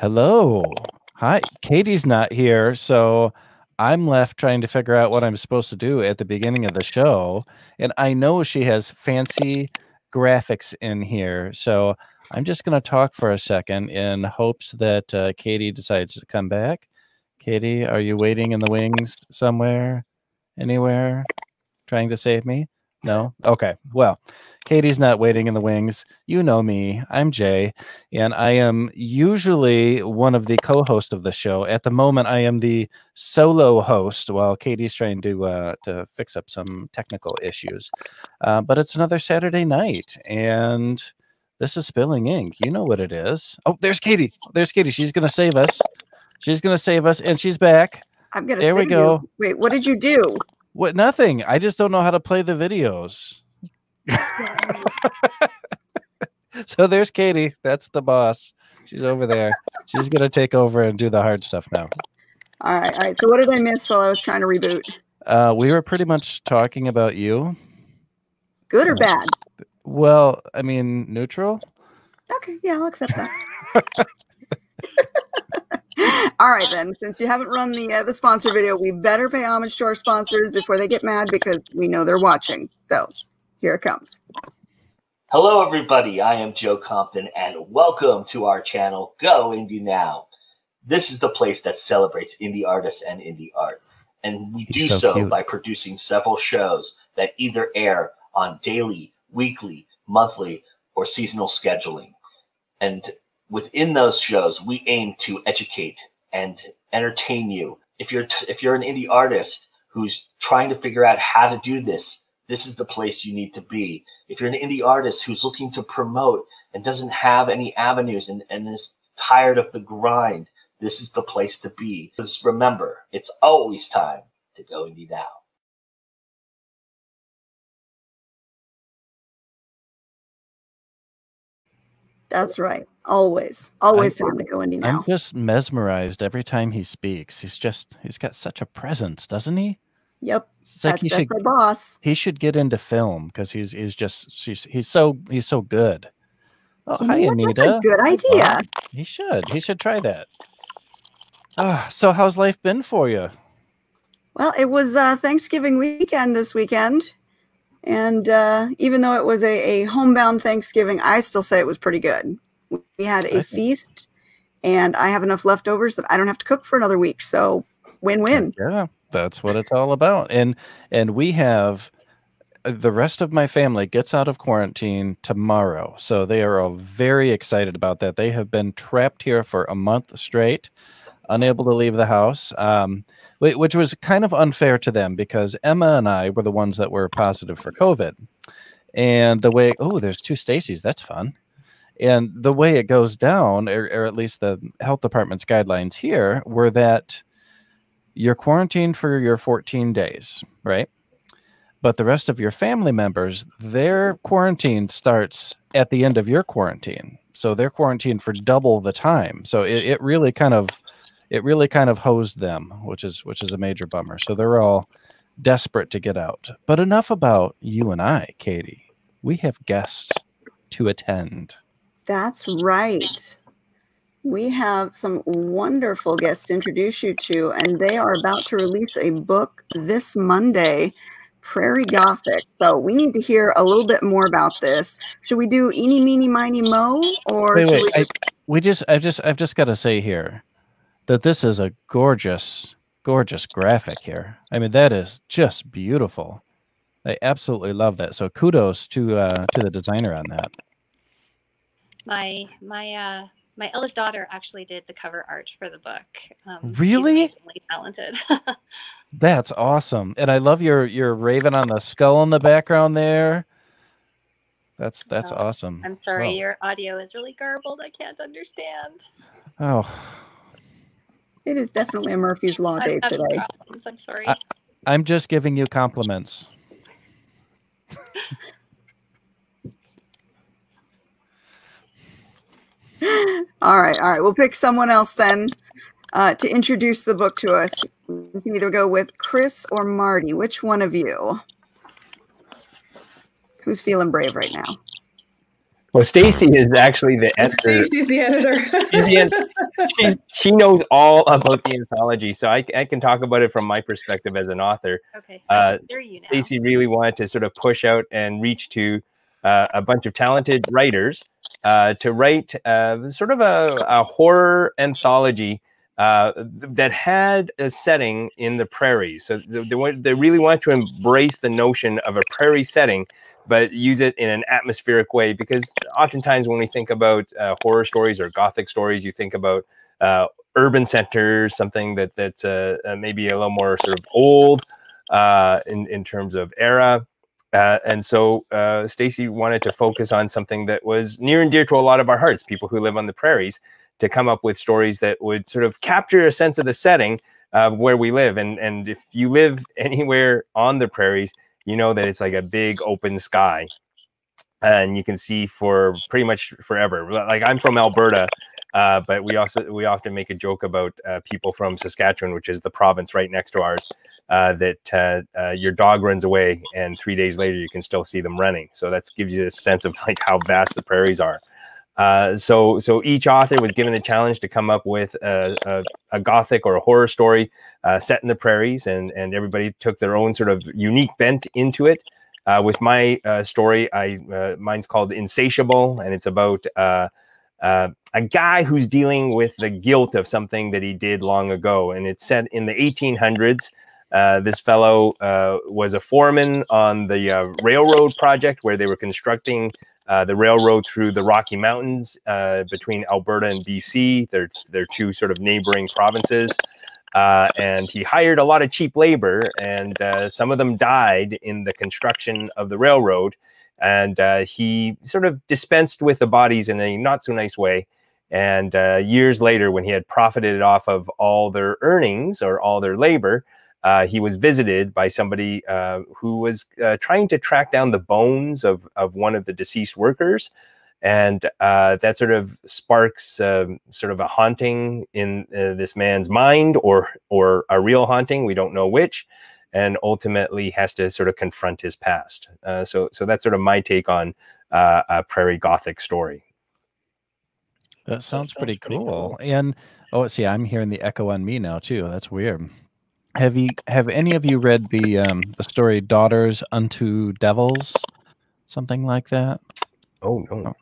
Hello. Hi. Katie's not here, so I'm left trying to figure out what I'm supposed to do at the beginning of the show. And I know she has fancy graphics in here. So I'm just going to talk for a second in hopes that uh, Katie decides to come back. Katie, are you waiting in the wings somewhere? Anywhere? Trying to save me? No? Okay. Well, Katie's not waiting in the wings. You know me. I'm Jay, and I am usually one of the co-hosts of the show. At the moment, I am the solo host while Katie's trying to uh, to fix up some technical issues. Uh, but it's another Saturday night, and this is spilling ink. You know what it is. Oh, there's Katie. There's Katie. She's gonna save us. She's gonna save us, and she's back. I'm gonna. There we go. You. Wait, what did you do? What? Nothing. I just don't know how to play the videos. so there's Katie. That's the boss. She's over there. She's gonna take over and do the hard stuff now. All right, all right. So what did I miss while I was trying to reboot? Uh, we were pretty much talking about you. Good or bad? Well, I mean, neutral. Okay, yeah, I'll accept that. All right then. Since you haven't run the uh, the sponsor video, we better pay homage to our sponsors before they get mad because we know they're watching. So here it comes. Hello, everybody. I am Joe Compton, and welcome to our channel, Go Indie Now. This is the place that celebrates indie artists and indie art, and we do so so, by producing several shows that either air on daily, weekly, monthly, or seasonal scheduling. And within those shows, we aim to educate and entertain you. If you're t- if you're an indie artist who's trying to figure out how to do this, this is the place you need to be. If you're an indie artist who's looking to promote and doesn't have any avenues and, and is tired of the grind, this is the place to be. Because remember, it's always time to go indie now. That's right. Always, always I'm- time to go indie I'm just mesmerized every time he speaks. He's just he's got such a presence, doesn't he? Yep, It's like that's, he that's should boss. he should get into film because he's he's just she's he's so he's so good. Oh, You hi? Anita. That's a good idea. Bob. He should. He should try that. Ah, so how's life been for you? Well, it was uh, Thanksgiving weekend this weekend. And uh, even though it was a, a homebound Thanksgiving, I still say it was pretty good. We had a feast, and I have enough leftovers that I don't have to cook for another week. So win win. Yeah, that's what it's all about. And and we have the rest of my family gets out of quarantine tomorrow. So they are all very excited about that. They have been trapped here for a month straight, unable to leave the house. Um, which was kind of unfair to them because Emma and I were the ones that were positive for COVID. And the way, oh, there's two Stacy's, that's fun. And the way it goes down, or, or at least the health department's guidelines here, were that you're quarantined for your 14 days, right? But the rest of your family members, their quarantine starts at the end of your quarantine. So they're quarantined for double the time. So it, it really kind of it really kind of hosed them, which is which is a major bummer. So they're all desperate to get out. But enough about you and I, Katie. We have guests to attend. That's right. We have some wonderful guests to introduce you to, and they are about to release a book this Monday, Prairie Gothic. So we need to hear a little bit more about this. Should we do eeny, meeny, miny, mo? Or Wait, wait. we I, we just I've just I've just got to say here that this is a gorgeous, gorgeous graphic here. I mean, that is just beautiful. I absolutely love that. So kudos to uh to the designer on that. my my uh my eldest daughter actually did the cover art for the book. Um, Really? talented. That's awesome. And I love your your raven on the skull in the background there. That's that's Oh, awesome. I'm sorry, Wow. your audio is really garbled. I can't understand. Oh, It is definitely a Murphy's Law I'm day today. problems. I'm sorry. I- I'm just giving you compliments. All right, all right. We'll pick someone else then uh, to introduce the book to us. We can either go with Chris or Marty. Which one of you? Who's feeling brave right now? Well, Stacy is actually the editor. Stacy's the editor. she's, she knows all about the anthology, so I, I can talk about it from my perspective as an author. Okay. Uh, There you now. Stacy really wanted to sort of push out and reach to uh, a bunch of talented writers uh, to write uh, sort of a, a horror anthology uh, that had a setting in the prairies. So they, they, really wanted to embrace the notion of a prairie setting, but use it in an atmospheric way. Because oftentimes when we think about uh, horror stories or gothic stories, you think about uh, urban centers, something that that's uh, uh, maybe a little more sort of old uh, in in terms of era. Uh, and so uh, Stacy wanted to focus on something that was near and dear to a lot of our hearts, people who live on the prairies, to come up with stories that would sort of capture a sense of the setting of where we live. And and if you live anywhere on the prairies, you know that it's like a big open sky, and you can see for pretty much forever. Like I'm from Alberta, uh, but we also we often make a joke about uh, people from Saskatchewan, which is the province right next to ours, uh, that uh, uh, your dog runs away and three days later you can still see them running. So that gives you a sense of like how vast the prairies are. Uh, so so each author was given a challenge to come up with a, a, a gothic or a horror story uh, set in the prairies, and and everybody took their own sort of unique bent into it. Uh, with my uh, story, I uh, mine's called Insatiable, and it's about uh, a guy who's dealing with the guilt of something that he did long ago, and it's set in the 1800s. Uh, this fellow was a foreman on the railroad project where they were constructing uh, the railroad through the Rocky Mountains uh, between Alberta and BC. They're, they're two sort of neighboring provinces. Uh, and he hired a lot of cheap labor, and uh, some of them died in the construction of the railroad. And uh, he sort of dispensed with the bodies in a not so nice way. And years later, when he had profited off of all their earnings or all their labor, uh, he was visited by somebody uh, who was uh, trying to track down the bones of, of one of the deceased workers. And uh, that sort of sparks um, sort of a haunting in uh, this man's mind or, or a real haunting. We don't know which. And ultimately has to sort of confront his past. Uh, so, so that's sort of my take on a prairie gothic story. That sounds, sounds pretty, pretty cool. cool. And oh, see, I'm hearing the echo on me now too. That's weird. Have you have any of you read the um the story Daughters Unto Devils? Something like that? Oh, no.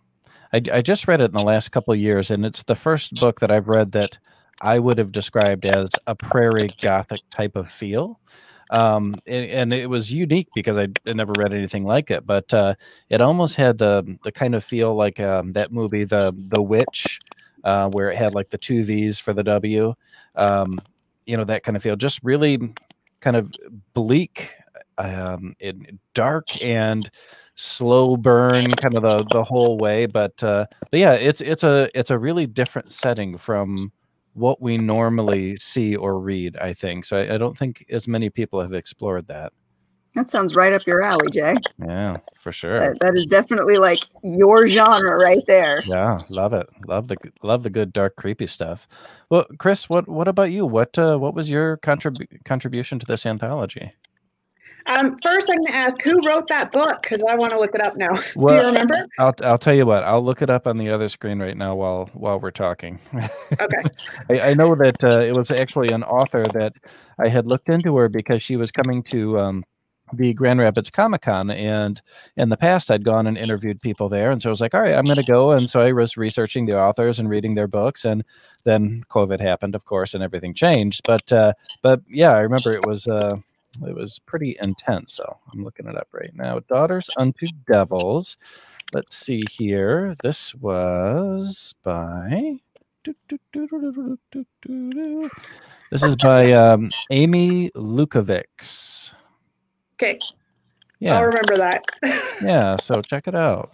I, I just read it in the last couple of years, and it's the first book that I've read that I would have described as a prairie gothic type of feel. Um, and, and it was unique because I I never read anything like it, but uh, it almost had the the kind of feel like um, that movie, the the Witch, uh, where it had like the two V's for the W. Um, you know that kind of feel, just really kind of bleak, um, dark and slow burn kind of the the whole way but uh but yeah it's it's a it's a really different setting from what we normally see or read i think. So i, I don't think as many people have explored that That sounds right up your alley, Jay. yeah for sure That, that is definitely like your genre right there. yeah love it love the love the good dark creepy stuff well chris what what about you what uh what was your contrib- contribution to this anthology Um, first, I'm going to ask who wrote that book because I want to look it up now. Do you remember? I'll I'll tell you what. I'll look it up on the other screen right now while while we're talking. Okay. I, I know that uh, it was actually an author that I had looked into her because she was coming to um, the Grand Rapids Comic Con, and in the past I'd gone and interviewed people there, and so I was like, all right, I'm going to go, and so I was researching the authors and reading their books, and then COVID happened, of course, and everything changed. But uh, but yeah, I remember it was. Uh, it was pretty intense. So I'm looking it up right now. Daughters unto Devils. Let's see here. This was by. This is by um, Amy Lukavics. Okay. Yeah. I'll remember that. yeah. So check it out.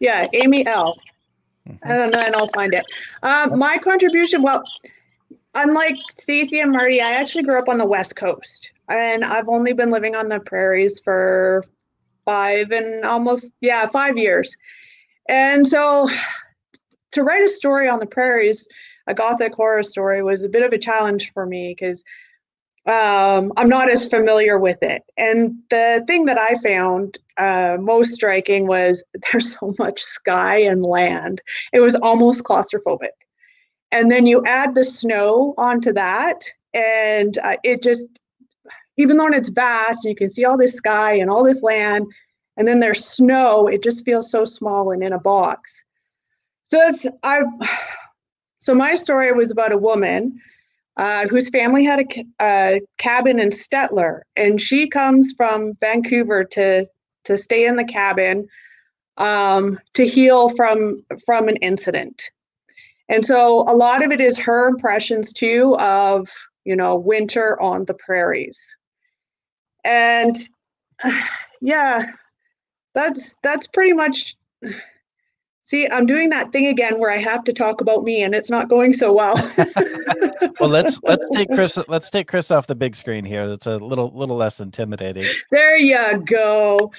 yeah, Amy L. Mhm. And then I'll find it. Um, my contribution, well, unlike Stacey and Marty, I actually grew up on the West Coast, and I've only been living on the prairies for five and almost yeah five years. And so, to write a story on the prairies, a gothic horror story, was a bit of a challenge for me because um, I'm not as familiar with it. And the thing that I found uh, most striking was there's so much sky and land. It was almost claustrophobic. And then you add the snow onto that, and uh, it just, even though it's vast, you can see all this sky and all this land, and then there's snow, it just feels so small and in a box. So that's, I, so my story was about a woman uh, whose family had a, a, cabin in Stettler, and she comes from Vancouver to to stay in the cabin um, to heal from from an incident. And so a lot of it is her impressions too of you know winter on the prairies. And yeah, that's that's pretty much See, I'm doing that thing again where I have to talk about me and it's not going so well. well, let's let's take Chris let's take Chris off the big screen here. It's a little little less intimidating. There you go.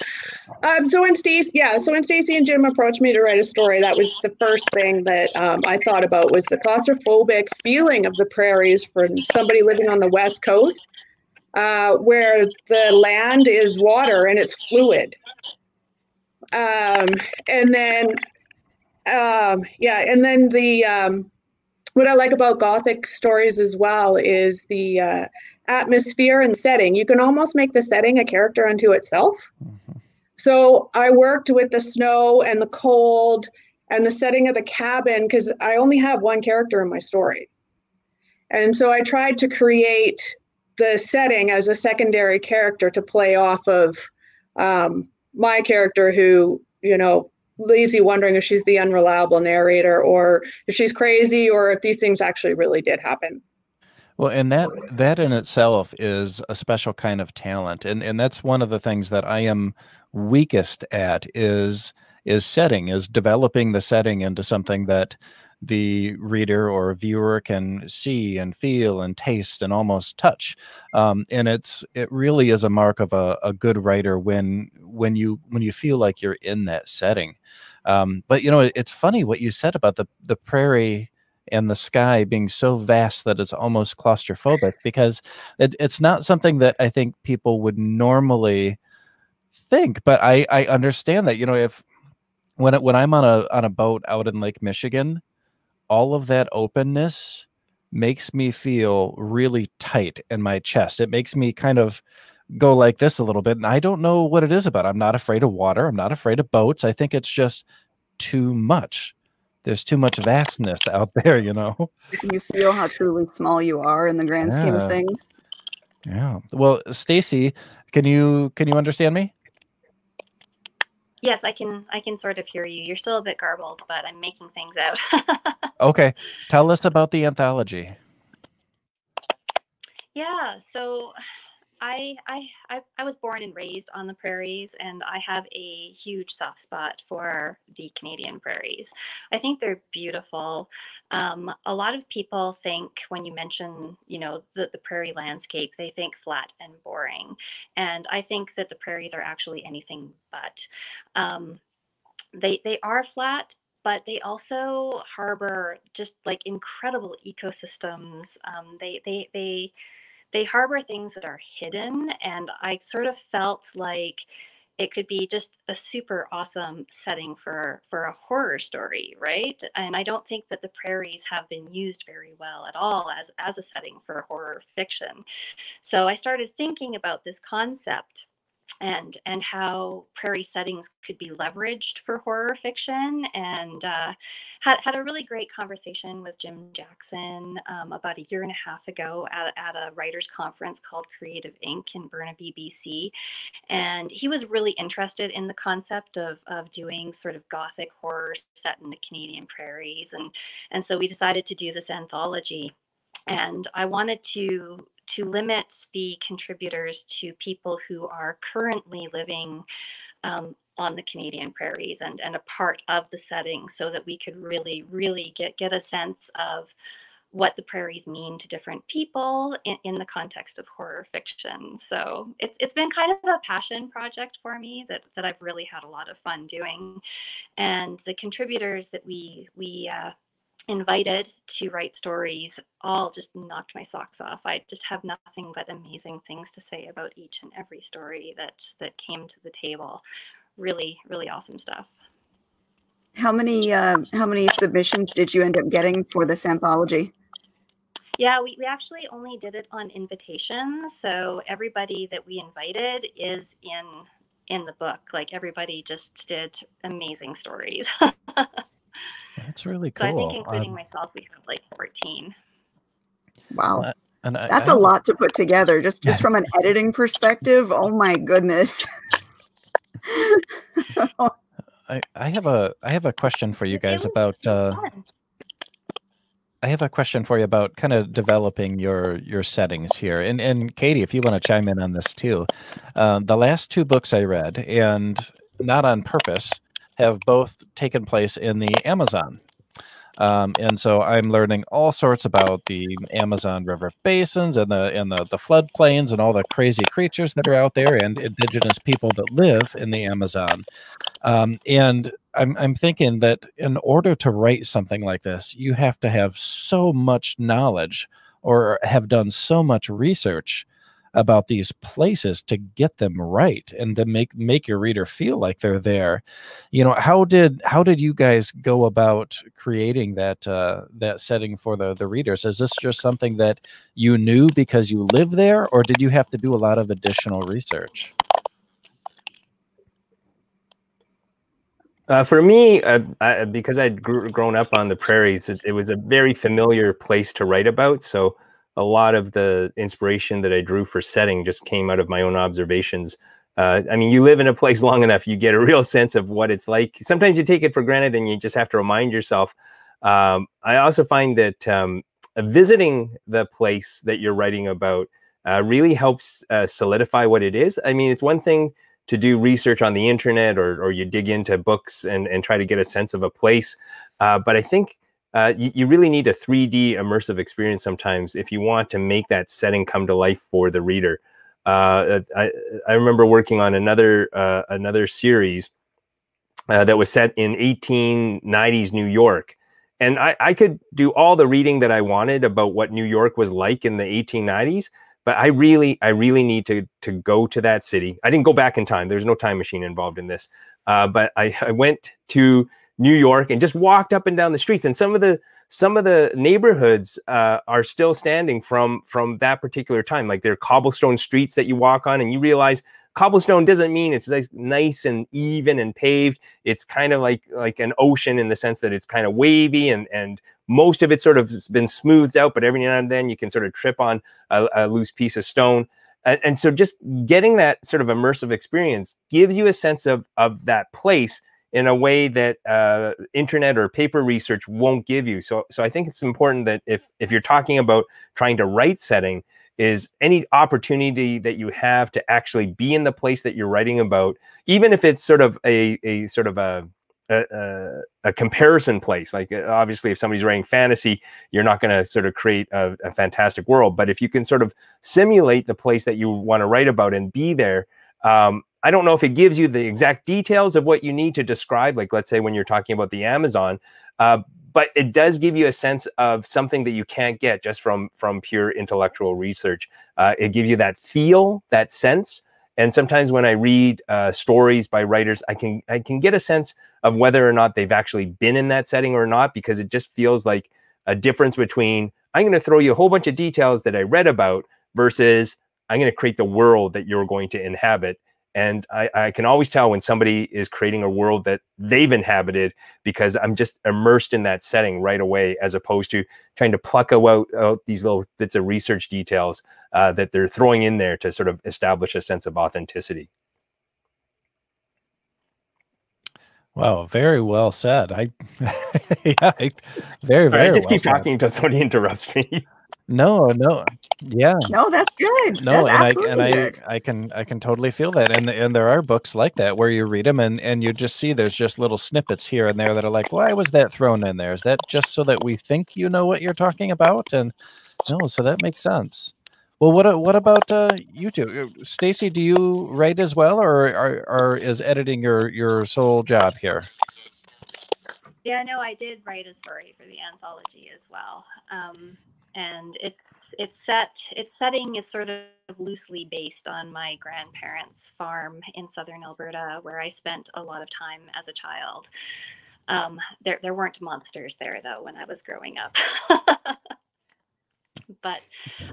Um, so when Stacy, yeah, so when Stacy and Jim approached me to write a story, that was the first thing that um, I thought about was the claustrophobic feeling of the prairies for somebody living on the west coast, uh, where the land is water and it's fluid. Um, and then um, yeah, and then the um, what I like about Gothic stories as well is the uh, atmosphere and setting. You can almost make the setting a character unto itself. Mm-hmm. So I worked with the snow and the cold and the setting of the cabin because I only have one character in my story. And so I tried to create the setting as a secondary character to play off of um, my character who, you know, leaves you wondering if she's the unreliable narrator or if she's crazy or if these things actually really did happen. Well, and that that in itself is a special kind of talent, and and that's one of the things that I am weakest at is is setting, is developing the setting into something that the reader or viewer can see and feel and taste and almost touch um, and it's it really is a mark of a, a good writer when when you when you feel like you're in that setting. Um, but you know it's funny what you said about the the prairie and the sky being so vast that it's almost claustrophobic because it, it's not something that i think people would normally think but i i understand that you know if when it, when i'm on a on a boat out in lake michigan all of that openness makes me feel really tight in my chest. It makes me kind of go like this a little bit. And I don't know what it is about. I'm not afraid of water. I'm not afraid of boats. I think it's just too much. There's too much vastness out there, you know. You feel how truly small you are in the grand yeah. scheme of things. Yeah. Well, Stacy, can you can you understand me? Yes, I can. I can sort of hear you. You're still a bit garbled, but I'm making things out. okay, tell us about the anthology. Yeah, so I, I, I was born and raised on the prairies, and I have a huge soft spot for the Canadian prairies. I think they're beautiful. Um, a lot of people think when you mention, you know, the, the prairie landscape, they think flat and boring, and I think that the prairies are actually anything but. Um, they they are flat, but they also harbor just like incredible ecosystems. Um, they they they they harbor things that are hidden and i sort of felt like it could be just a super awesome setting for for a horror story right? And i don't think that the prairies have been used very well at all as as a setting for horror fiction. So i started thinking about this concept and and how prairie settings could be leveraged for horror fiction. And uh, had, had a really great conversation with jim jackson um, about a year and a half ago at, at a writers conference called creative ink. in burnaby bc and he was really interested in the concept of, of doing sort of gothic horror set in the canadian prairies. And and so we decided to do this anthology. And i wanted to to limit the contributors to people who are currently living um, on the Canadian prairies and, and a part of the setting so that we could really, really get, get a sense of what the prairies mean to different people in, in the context of horror fiction. So it's, it's been kind of a passion project for me that, that I've really had a lot of fun doing. And the contributors that we, we uh, invited to write stories all just knocked my socks off. I just have nothing but amazing things to say about each and every story that that came to the table. Really, really awesome stuff. How many uh, how many submissions did you end up getting for this anthology? Yeah, we, we actually only did it on invitation. So everybody that we invited is in in the book. Like everybody just did amazing stories. That's really cool. So I think including Um, myself, we have like 14. Wow. Uh, and I, That's I a lot to put together just just from an editing perspective. Oh my goodness. I, I have a I have a question for you guys about uh. I have a question for you about kind of developing your your settings here, and and Katie, if you want to chime in on this too. Um, the last two books I read, and not on purpose, have both taken place in the Amazon. Um, and so I'm learning all sorts about the Amazon River basins and the and the the floodplains and all the crazy creatures that are out there and indigenous people that live in the Amazon. Um, and I'm I'm thinking that in order to write something like this, you have to have so much knowledge or have done so much research about these places to get them right and to make make your reader feel like they're there. You know, how did how did you guys go about creating that uh, that setting for the the readers? Is this just something that you knew because you live there, or did you have to do a lot of additional research? Uh, for me, uh, I, because I'd grown up on the prairies, it, it was a very familiar place to write about. So a lot of the inspiration that I drew for setting just came out of my own observations. Uh, I mean, you live in a place long enough, you get a real sense of what it's like. Sometimes you take it for granted and you just have to remind yourself. Um, I also find that um, visiting the place that you're writing about uh, really helps uh, solidify what it is. I mean, it's one thing to do research on the internet or, or you dig into books and, and try to get a sense of a place. Uh, but I think uh, you, you really need a 3D immersive experience sometimes if you want to make that setting come to life for the reader. Uh, I, I remember working on another uh, another series uh, that was set in 1890s New York. And I, I could do all the reading that I wanted about what New York was like in the 1890s, but I really, I really need to to go to that city. I didn't go back in time. There's no time machine involved in this. Uh, but I, I went to New York and just walked up and down the streets, and some of the some of the neighborhoods uh, are still standing from from that particular time. Like they're cobblestone streets that you walk on, and you realize cobblestone doesn't mean it's like nice and even and paved. It's kind of like like an ocean in the sense that it's kind of wavy and and most of it's sort of been smoothed out, but every now and then you can sort of trip on a, a loose piece of stone. And, and so just getting that sort of immersive experience gives you a sense of of that place in a way that uh, internet or paper research won't give you. So, so I think it's important that if if you're talking about trying to write setting, is any opportunity that you have to actually be in the place that you're writing about, even if it's sort of a a sort of a a, a, comparison place. Like uh, obviously, if somebody's writing fantasy, you're not going to sort of create a, a fantastic world. But if you can sort of simulate the place that you want to write about and be there, um, I don't know if it gives you the exact details of what you need to describe. Like let's say when you're talking about the Amazon, uh, but it does give you a sense of something that you can't get just from from pure intellectual research. Uh, it gives you that feel, that sense. And sometimes when I read uh, stories by writers, I can I can get a sense of whether or not they've actually been in that setting or not, because it just feels like a difference between I'm going to throw you a whole bunch of details that I read about versus I'm going to create the world that you're going to inhabit. And I, I, can always tell when somebody is creating a world that they've inhabited because I'm just immersed in that setting right away, as opposed to trying to pluck out, out these little bits of research details uh, that they're throwing in there to sort of establish a sense of authenticity. Wow, very well said. I, yeah, I, very, very. I just well keep said. talking until somebody interrupts me. No, no, yeah, No, that's good. no, that's and I and I good. I can I can totally feel that, and and there are books like that where you read them and and you just see there's just little snippets here and there that are like, why was that thrown in there? Is that just so that we think you know what you're talking about? And no, so that makes sense. Well, what what about uh, you two, Stacy? Do you write as well, or or, or is editing your your sole job here? yeah, no, I did write a story for the anthology as well. Um, and it's it's set its setting is sort of loosely based on my grandparents' farm in southern Alberta, where I spent a lot of time as a child. Um, there there weren't monsters there though when I was growing up. but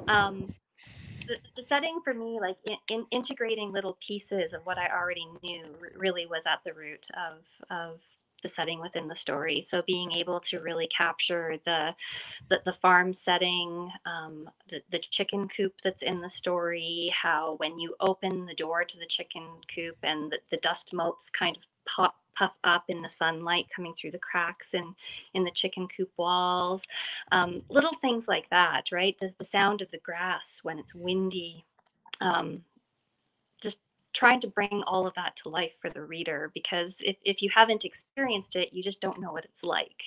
um, the, setting for me, like in, integrating little pieces of what I already knew, really was at the root of of the setting within the story. So being able to really capture the the, the farm setting, um, the, the chicken coop that's in the story, how when you open the door to the chicken coop and the, the dust motes kind of pop puff up in the sunlight coming through the cracks in in the chicken coop walls um, little things like that right the, the sound of the grass when it's windy um, trying to bring all of that to life for the reader because if, if you haven't experienced it, you just don't know what it's like.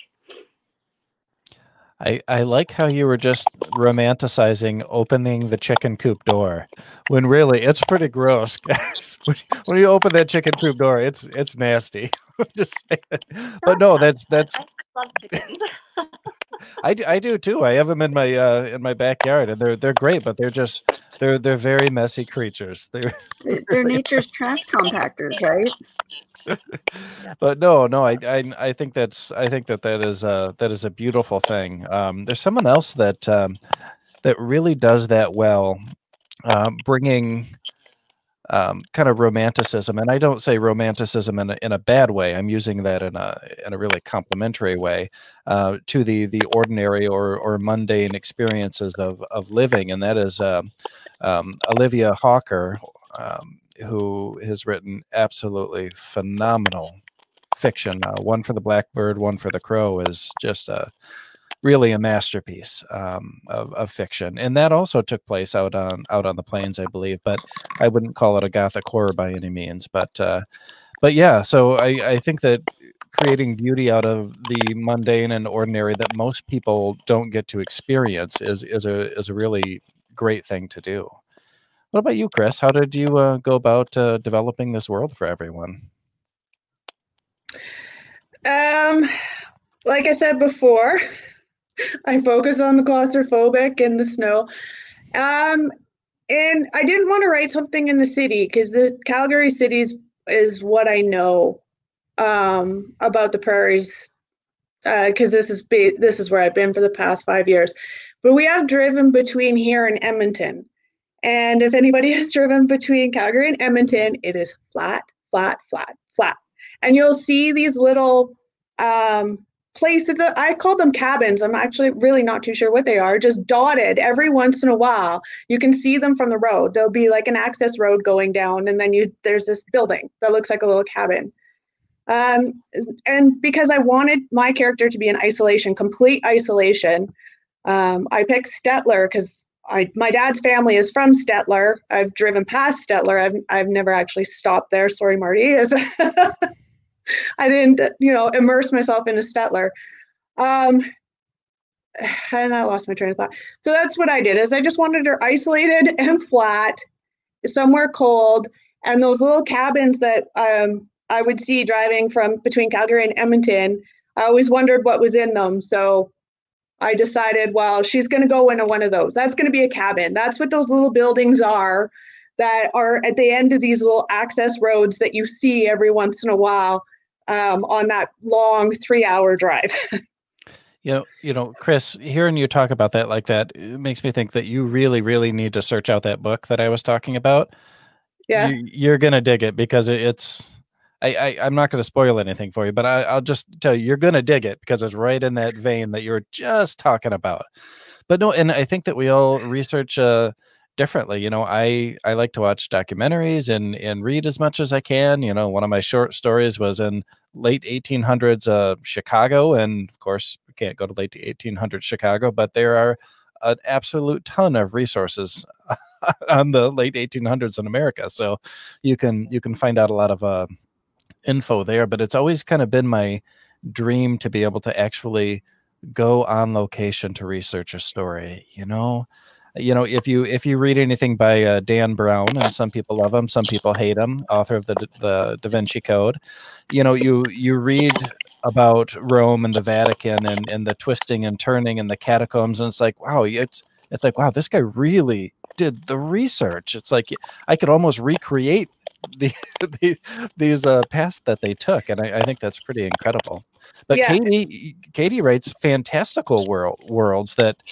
I, I like how you were just romanticizing opening the chicken coop door when really it's pretty gross guys. When you open that chicken coop door it's it's nasty. Just but no that's that's I love chickens I do, I do too. I have them in my uh, in my backyard, and they're they're great, but they're just they're they're very messy creatures. They're they're nature's trash compactors, right? but no, no, I, I I think that's I think that that is uh that is a beautiful thing. Um, there's someone else that um, that really does that well, uh, bringing um, kind of romanticism, and I don't say romanticism in a, in a bad way. I'm using that in a in a really complimentary way uh, to the the ordinary or or mundane experiences of of living, and that is uh, um, Olivia Hawker, um, who has written absolutely phenomenal fiction. Uh, one for the Blackbird, one for the Crow is just a really a masterpiece um, of, of, fiction, and that also took place out on out on the plains, I believe. But I wouldn't call it a gothic horror by any means. But uh, but yeah, so I, I think that creating beauty out of the mundane and ordinary that most people don't get to experience is is a is a really great thing to do. What about you, Chris? How did you uh, go about uh, developing this world for everyone? Um, like I said before, I focus on the claustrophobic and the snow. Um, and I didn't want to write something in the city because the Calgary cities is what I know um, about the prairies because uh, this is be- this is where I've been for the past five years. But we have driven between here and Edmonton, and if anybody has driven between Calgary and Edmonton, it is flat, flat, flat, flat, and you'll see these little um, places that I call them cabins. I'm actually really not too sure what they are, just dotted every once in a while. You can see them from the road. There'll be like an access road going down, and then you there's this building that looks like a little cabin. Um, and because I wanted my character to be in isolation, complete isolation, um, I picked Stettler because I, my dad's family is from Stettler. I've driven past Stettler. I've, I've never actually stopped there. Sorry, Marty. I didn't, you know, immerse myself into Stettler. Um, and I lost my train of thought. So that's what I did is I just wanted her isolated and flat, somewhere cold, and those little cabins that um, I would see driving from between Calgary and Edmonton. I always wondered what was in them. So I decided, well, she's going to go into one of those. That's going to be a cabin. That's what those little buildings are that are at the end of these little access roads that you see every once in a while um, on that long three hour drive. you know, you know, Chris, hearing you talk about that like that makes me think that you really, really need to search out that book that I was talking about. Yeah, you, are gonna dig it because it's. I, I am not going to spoil anything for you, but I, I'll just tell you you're going to dig it because it's right in that vein that you were just talking about. But no, and I think that we all research uh, differently. You know, I I like to watch documentaries and and read as much as I can. You know, one of my short stories was in late 1800s uh, Chicago, and of course, we can't go to late 1800s Chicago, but there are an absolute ton of resources on the late 1800s in America. So you can you can find out a lot of uh, info there. But it's always kind of been my dream to be able to actually go on location to research a story. You know, you know if you if you read anything by uh, dan brown and some people love him some people hate him author of the the da vinci code you know you you read about Rome and the Vatican and, and the twisting and turning and the catacombs. And it's like, wow, it's it's like, wow, this guy really did the research. It's like I could almost recreate the, the these uh, paths that they took, and I, I think that's pretty incredible. But Yeah. Katie Katie writes fantastical world worlds that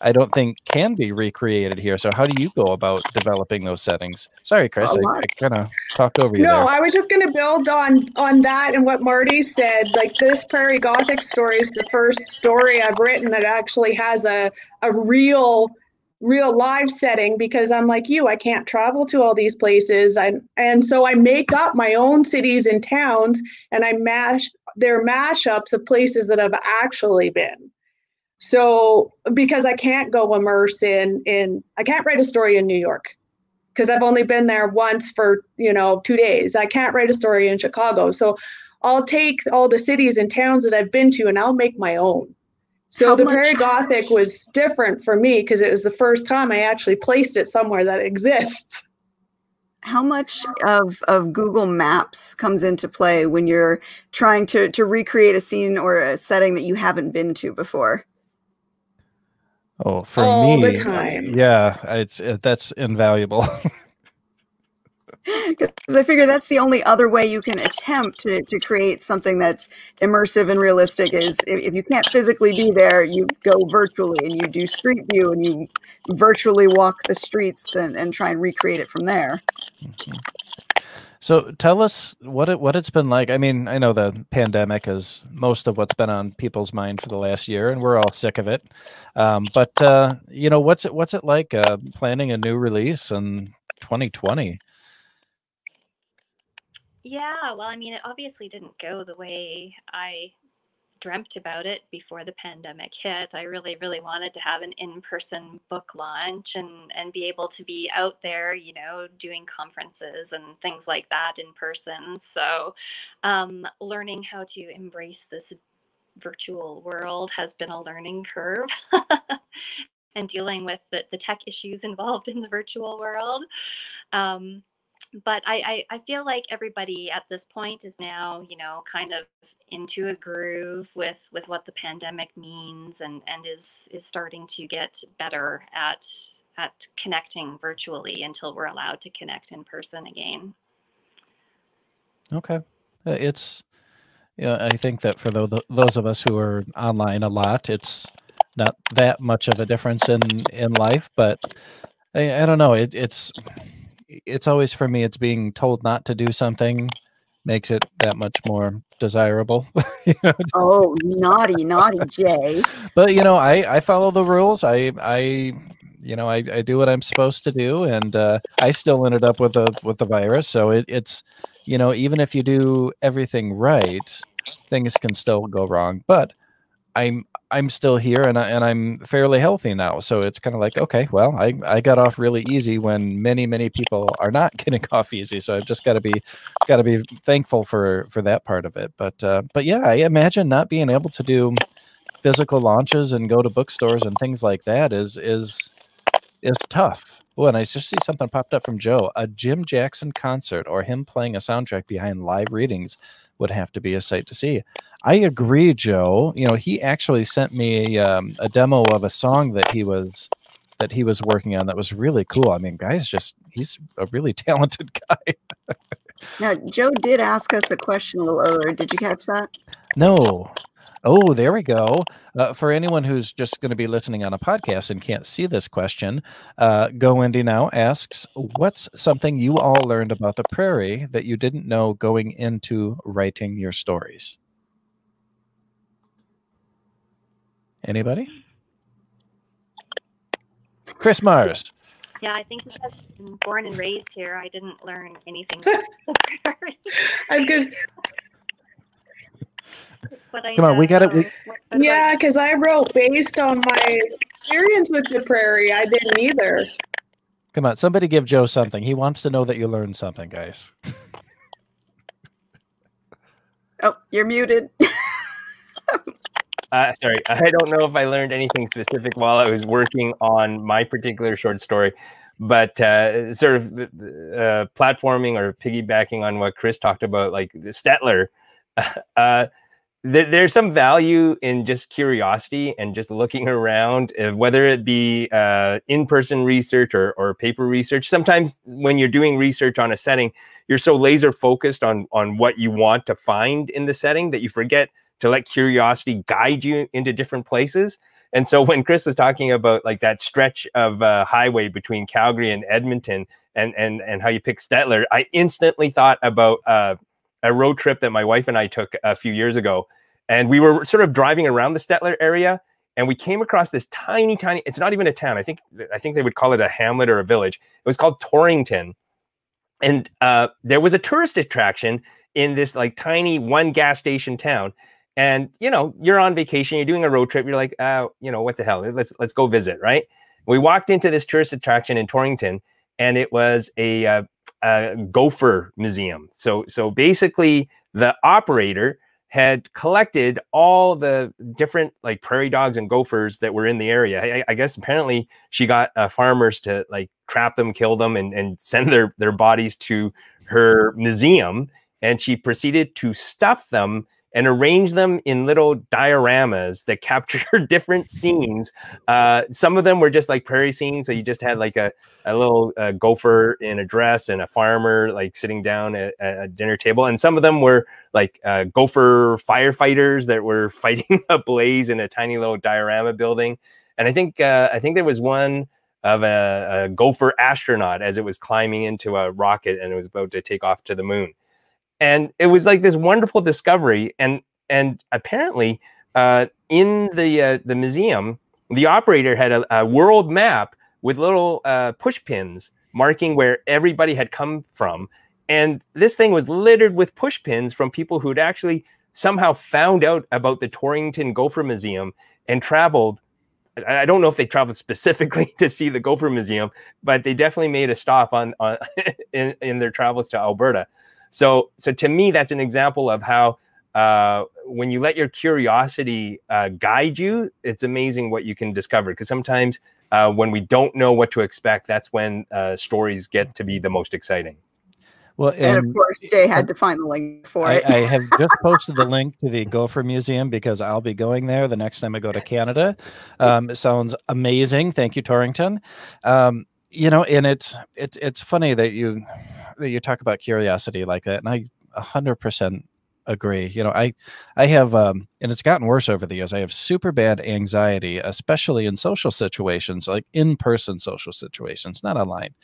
I don't think can be recreated here. So how do you go about developing those settings? Sorry, Chris, I. I kind of talked over you No, there. I was just going to build on on that and what Marty said. Like this Prairie Gothic story is the first story I've written that actually has a a real real live setting because I'm like you, I can't travel to all these places. I and so I make up my own cities and towns and I mash they're mashups of places that I've actually been. So because I can't go immerse in in I can't write a story in New York because I've only been there once for, you know, two days. I can't write a story in Chicago. So I'll take all the cities and towns that I've been to and I'll make my own. So How the much- Prairie Gothic was different for me because it was the first time I actually placed it somewhere that exists. How much of, of Google Maps comes into play when you're trying to, to recreate a scene or a setting that you haven't been to before? Oh, for All me, the time. yeah, it's it, that's invaluable. Because I figure that's the only other way you can attempt to, to create something that's immersive and realistic is if, if you can't physically be there, you go virtually and you do street view and you virtually walk the streets and, and try and recreate it from there. Mhm. So tell us what it what it's been like. I mean, I know the pandemic is most of what's been on people's mind for the last year, and we're all sick of it. Um, but uh, you know, what's it what's it like uh, planning a new release in 2020? Yeah, well, I mean, it obviously didn't go the way I dreamt about it before the pandemic hit. I really, really wanted to have an in-person book launch and and be able to be out there, you know, doing conferences and things like that in person. So, um, learning how to embrace this virtual world has been a learning curve. and dealing with the, the tech issues involved in the virtual world. Um, but I, I, I feel like everybody at this point is now, you know, kind of into a groove with with what the pandemic means and and is is starting to get better at at connecting virtually until we're allowed to connect in person again. Okay, Uh, it's yeah. I think that for tho- those of us who are online a lot, it's not that much of a difference in in life. But I, I don't know. It, it's it's always for me. It's being told not to do something makes it that much more desirable. you know, Oh, naughty, naughty Jay. but you know i i follow the rules i i you know i, I do what i'm supposed to do and uh, i still ended up with the with the virus so it, it's you know even if you do everything right things can still go wrong but i'm i'm still here and, I, and i'm fairly healthy now so it's kind of like okay well i i got off really easy when many many people are not getting off easy so i've just got to be got to be thankful for for that part of it but uh but yeah i imagine not being able to do physical launches and go to bookstores and things like that is is is tough. Oh, and I just see something popped up from Joe. A Jim Jackson concert or him playing a soundtrack behind live readings would have to be a sight to see. I agree, Joe. You know, he actually sent me um, a demo of a song that he was that he was working on that was really cool. I mean, guys, just he's a really talented guy. Now, Joe did ask us a question a little earlier. Did you catch that? No. Oh, there we go. Uh, for anyone who's just going to be listening on a podcast and can't see this question, uh, Go Indie Now asks, What's something you all learned about the prairie that you didn't know going into writing your stories? Anybody? Chris Mars. Yeah, I think because I'm born and raised here, I didn't learn anything. about the prairie. I was good. It's what I Come on, we got it. we- know. What- what about Yeah, because I wrote based on my experience with the prairie. I didn't either. Come on, somebody give Joe something. He wants to know that you learned something, guys. Oh, you're muted. Uh, sorry, I don't know if I learned anything specific while I was working on my particular short story, but uh, sort of uh, platforming or piggybacking on what Chris talked about, like the Stettler. Uh, there, there's some value in just curiosity and just looking around, uh, whether it be uh, in-person research or, or paper research. Sometimes when you're doing research on a setting, you're so laser focused on on what you want to find in the setting that you forget to let curiosity guide you into different places. And so when Chris was talking about like that stretch of uh, highway between Calgary and Edmonton, and and and how you pick Stettler, I instantly thought about uh, a road trip that my wife and I took a few years ago, and we were sort of driving around the Stettler area, and we came across this tiny, tiny. It's not even a town. I think I think they would call it a hamlet or a village. It was called Torrington, and uh, there was a tourist attraction in this like tiny one gas station town. And you know, you're on vacation, you're doing a road trip. You're like, uh, you know, what the hell? Let's let's go visit, right? We walked into this tourist attraction in Torrington, and it was a, uh, a gopher museum. So so basically, the operator had collected all the different like prairie dogs and gophers that were in the area. I, I guess apparently she got uh, farmers to like trap them, kill them, and, and send their their bodies to her museum. And she proceeded to stuff them and arrange them in little dioramas that capture different scenes. Uh, some of them were just like prairie scenes, so you just had like a, a little uh, gopher in a dress and a farmer like sitting down at, at a dinner table, and some of them were like uh, gopher firefighters that were fighting a blaze in a tiny little diorama building. And I think uh, I think there was one of a, a gopher astronaut as it was climbing into a rocket and it was about to take off to the moon and it was like this wonderful discovery and and apparently uh, in the uh, the museum the operator had a, a world map with little uh, push pins marking where everybody had come from and this thing was littered with push pins from people who'd actually somehow found out about the torrington gopher museum and traveled I don't know if they traveled specifically to see the Gopher Museum, but they definitely made a stop on, on in, in their travels to Alberta. So, so to me, that's an example of how uh, when you let your curiosity uh, guide you, it's amazing what you can discover. Because sometimes uh, when we don't know what to expect, that's when uh, stories get to be the most exciting. Well, and, and, of course, Jay had to find the link for I, it. I have just posted the link to the Gopher Museum because I'll be going there the next time I go to Canada. Um, it sounds amazing. Thank you, Torrington. Um, you know, and it's it's it's funny that you that you talk about curiosity like that, and I a hundred percent agree. You know, I I have um and it's gotten worse over the years. I have super bad anxiety, especially in social situations, like in-person social situations, not online.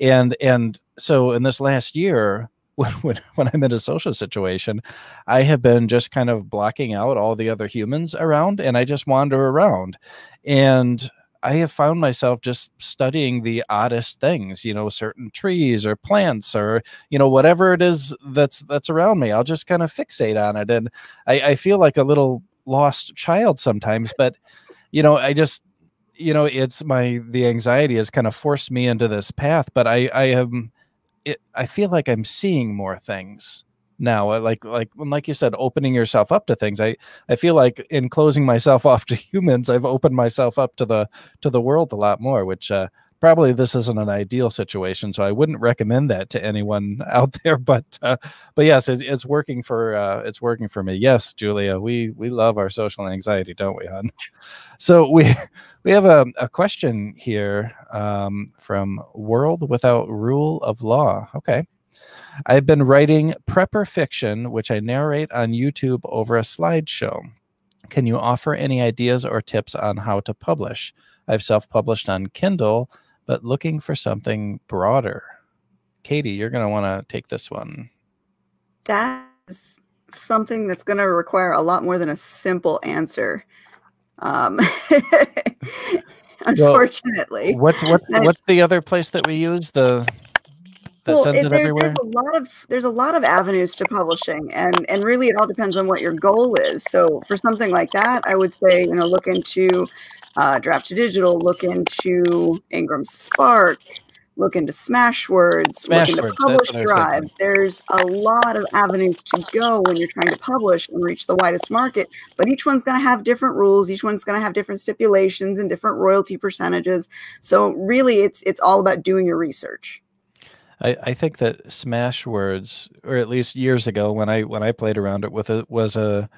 And and so in this last year, when, when, when I'm in a social situation, I have been just kind of blocking out all the other humans around and I just wander around. And I have found myself just studying the oddest things, you know, certain trees or plants or you know whatever it is that's that's around me. I'll just kind of fixate on it, and I, I feel like a little lost child sometimes. But you know, I just you know, it's my the anxiety has kind of forced me into this path. But I I am it. I feel like I'm seeing more things now uh, like like like you said opening yourself up to things. I i feel like in closing myself off to humans i've opened myself up to the to the world a lot more which uh probably this isn't an ideal situation so i wouldn't recommend that to anyone out there but uh, but yes it, it's working for uh, it's working for me. Yes julia we we love our social anxiety don't we hon? So we we have a, a question here um, from world without rule of law. Okay I've been writing prepper fiction, which I narrate on YouTube over a slideshow. Can you offer any ideas or tips on how to publish? I've self published on Kindle, but looking for something broader. Katie, you're going to want to take this one. That is something that's going to require a lot more than a simple answer. Um, unfortunately. Well, what's what, what's the other place that we use? The that well, sends it, there, everywhere? There's a lot of there's a lot of avenues to publishing, and and really it all depends on what your goal is. So for something like that, I would say you know look into uh, Draft to Digital, look into Ingram Spark, look into Smashwords, Smash look into words, Publish Drive. There's a lot of avenues to go when you're trying to publish and reach the widest market, but each one's going to have different rules. Each one's going to have different stipulations and different royalty percentages. So really, it's it's all about doing your research. I, I think that Smashwords, or at least years ago when I when I played around it with it, was a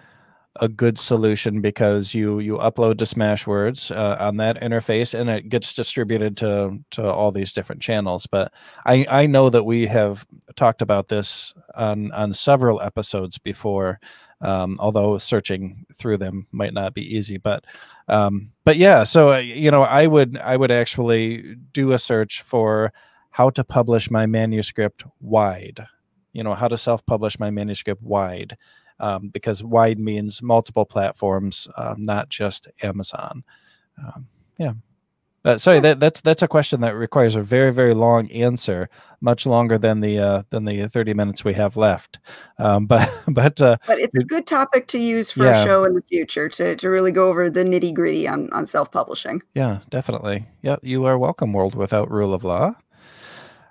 a good solution because you you upload to Smashwords uh, on that interface and it gets distributed to to all these different channels. But I I know that we have talked about this on on several episodes before. Um, although searching through them might not be easy, but um, but yeah. So uh, you know, I would I would actually do a search for how to publish my manuscript wide. You know, how to self publish my manuscript wide um, because wide means multiple platforms, um, not just Amazon. Um, yeah. Uh, sorry, that, that's that's a question that requires a very very long answer, much longer than the uh, than the thirty minutes we have left. Um, but but uh, but it's a good topic to use for yeah. a show in the future to to really go over the nitty gritty on on self publishing. Yeah, definitely. Yeah, you are welcome. World without rule of law.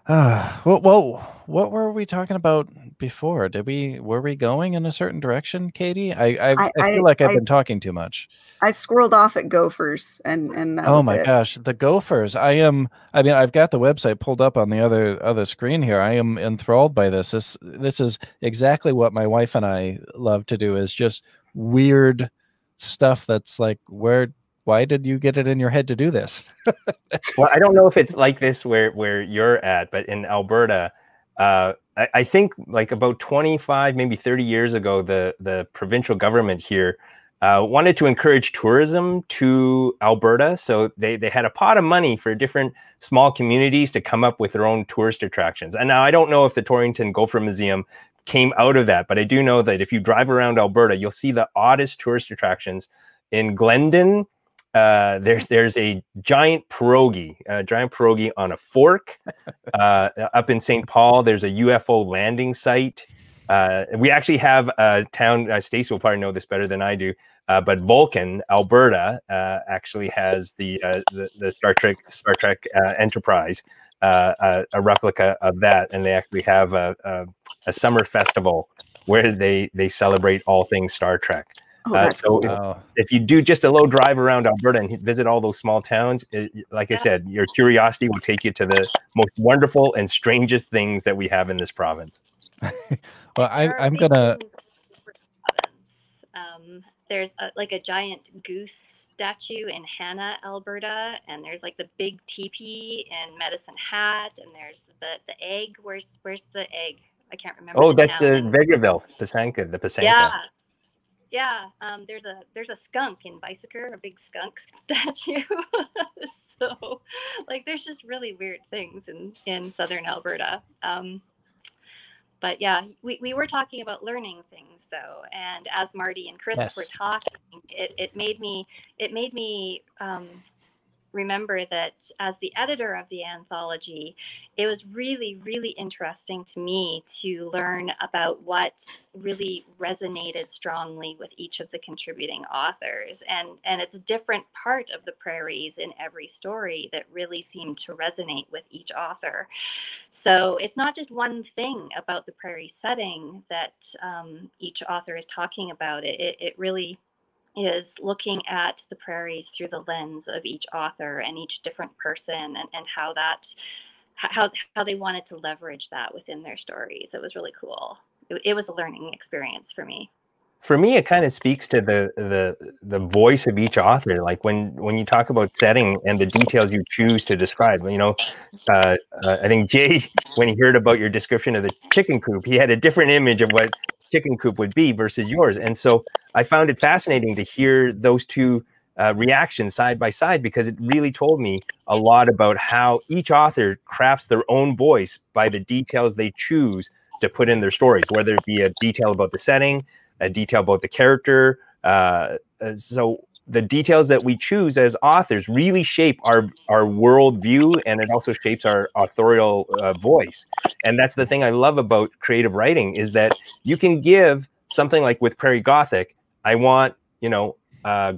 Uh, well, well, what were we talking about before? Did we were we going in a certain direction, Katie? I I, I, I feel like I've I, been talking too much. I scrolled off at Gophers, and and oh my it. gosh, the Gophers! I am. I mean, I've got the website pulled up on the other other screen here. I am enthralled by this. This this is exactly what my wife and I love to do. Is just weird stuff that's like where why did you get it in your head to do this? well, I don't know if it's like this where where you're at, but in Alberta, uh, I, I, think like about 25, maybe 30 years ago, the the provincial government here uh, wanted to encourage tourism to Alberta. So they they had a pot of money for different small communities to come up with their own tourist attractions. And now I don't know if the Torrington Gopher Museum came out of that, but I do know that if you drive around Alberta, you'll see the oddest tourist attractions in Glendon uh, there's there's a giant pierogi, a giant pierogi on a fork. Uh, up in St. Paul, there's a UFO landing site. Uh, we actually have a town. Uh, Stacy will probably know this better than I do. Uh, but Vulcan, Alberta, uh, actually has the, uh, the, the Star Trek Star Trek Enterprise, a replica of that, and they actually have a, a, a summer festival where they they celebrate all things Star Trek. Oh, uh, so cool. if, if, you do just a little drive around Alberta and visit all those small towns, it, like I said, your curiosity will take you to the most wonderful and strangest things that we have in this province. well, I, am gonna. Um, there's a, like a giant goose statue in Hanna, Alberta, and there's like the big teepee in Medicine Hat, and there's the the egg. Where's where's the egg? I can't remember. Oh, that's the Vegreville, Pysanka, the Pysanka. Yeah, yeah, um, there's a there's a skunk in Beiseker, a big skunk statue. so, like, there's just really weird things in in southern Alberta. Um, but yeah, we, we were talking about learning things though, and as Marty and Chris yes. were talking, it, it made me it made me um, remember that as the editor of the anthology, it was really, really interesting to me to learn about what really resonated strongly with each of the contributing authors. And, and it's a different part of the prairies in every story that really seemed to resonate with each author. So it's not just one thing about the prairie setting that um, each author is talking about. It, it, it really is looking at the prairies through the lens of each author and each different person and, and how that how, how they wanted to leverage that within their stories. It was really cool. It, it was a learning experience for me for me it kind of speaks to the the the voice of each author like when when you talk about setting and the details you choose to describe you know uh, uh, i think jay when he heard about your description of the chicken coop he had a different image of what chicken coop would be versus yours. And so I found it fascinating to hear those two uh, reactions side by side because it really told me a lot about how each author crafts their own voice by the details they choose to put in their stories, whether it be a detail about the setting, detail about the character. Uh, uh so the details that we choose as authors really shape our our worldview and it also shapes our authorial uh, voice and that's the thing i love about creative writing is that you can give something like with prairie gothic i want you know